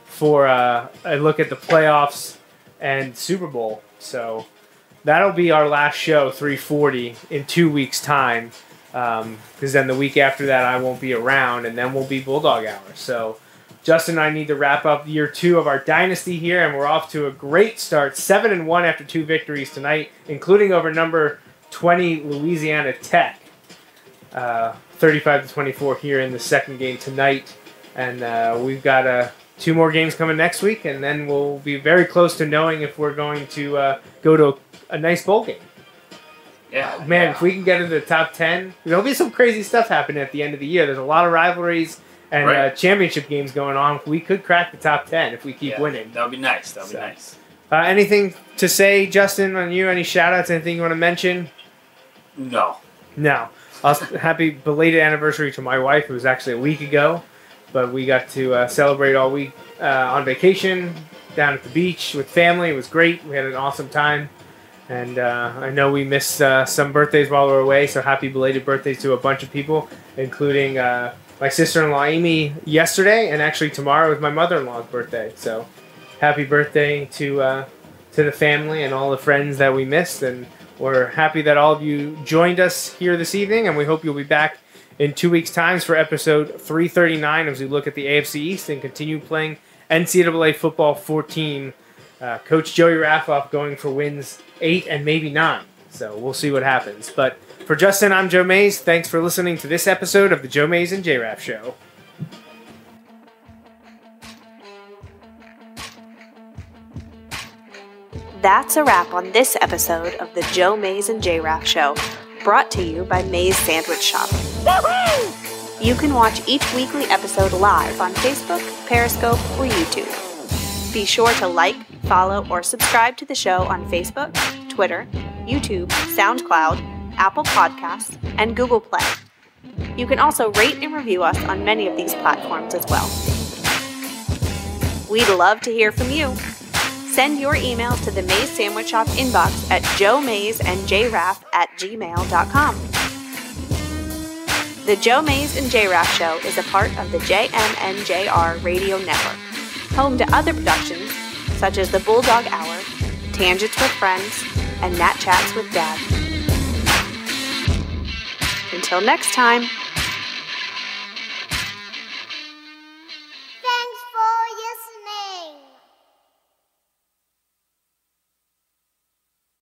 for uh, a look at the playoffs and Super Bowl. So that'll be our last show, 340, in two weeks' time. Because then the week after that, I won't be around, and then we'll be Bulldog Hour. So Justin and I need to wrap up year two of our dynasty here, and we're off to a great start. Seven and one after two victories tonight, including over number 20 Louisiana Tech. Uh, 35 to 24 here in the second game tonight, and uh, we've got uh, two more games coming next week, and then we'll be very close to knowing if we're going to uh, go to a, a nice bowl game. Yeah, Man, yeah. if we can get into the top 10, there'll be some crazy stuff happening at the end of the year. There's a lot of rivalries and uh, championship games going on. We could crack the top 10 if we keep Yeah, winning. that would be nice. That would So. be nice. Uh, anything to say, Justin, on you? Any shout outs? Anything you want to mention? No. No. Happy belated anniversary to my wife. It was actually a week ago, but we got to uh, celebrate all week uh, on vacation down at the beach with family. It was great. We had an awesome time. And uh, I know we missed uh, some birthdays while we were away, so happy belated birthdays to a bunch of people, including uh, my sister in law Amy yesterday, and actually tomorrow is my mother in law's birthday. So happy birthday to uh, to the family and all the friends that we missed. And we're happy that all of you joined us here this evening, and we hope you'll be back in two weeks' times for episode 339 as we look at the AFC East and continue playing NCAA football 14. Uh, Coach Joey Raffoff going for wins eight and maybe nine. So we'll see what happens. But for Justin, I'm Joe Mays. Thanks for listening to this episode of the Joe Mays and J Raff Show. That's a wrap on this episode of the Joe Mays and J Raff Show, brought to you by Mays Sandwich Shop. You can watch each weekly episode live on Facebook, Periscope, or YouTube. Be sure to like, follow, or subscribe to the show on Facebook, Twitter, YouTube, SoundCloud, Apple Podcasts, and Google Play. You can also rate and review us on many of these platforms as well. We'd love to hear from you. Send your emails to the Mays Sandwich Shop inbox at joemaysandjraff at gmail.com. The Joe Mays and J Raff Show is a part of the JMNJR Radio Network, home to other productions such as The Bulldog Hour, Tangents with Friends, and Nat Chats with Dad. Until next time.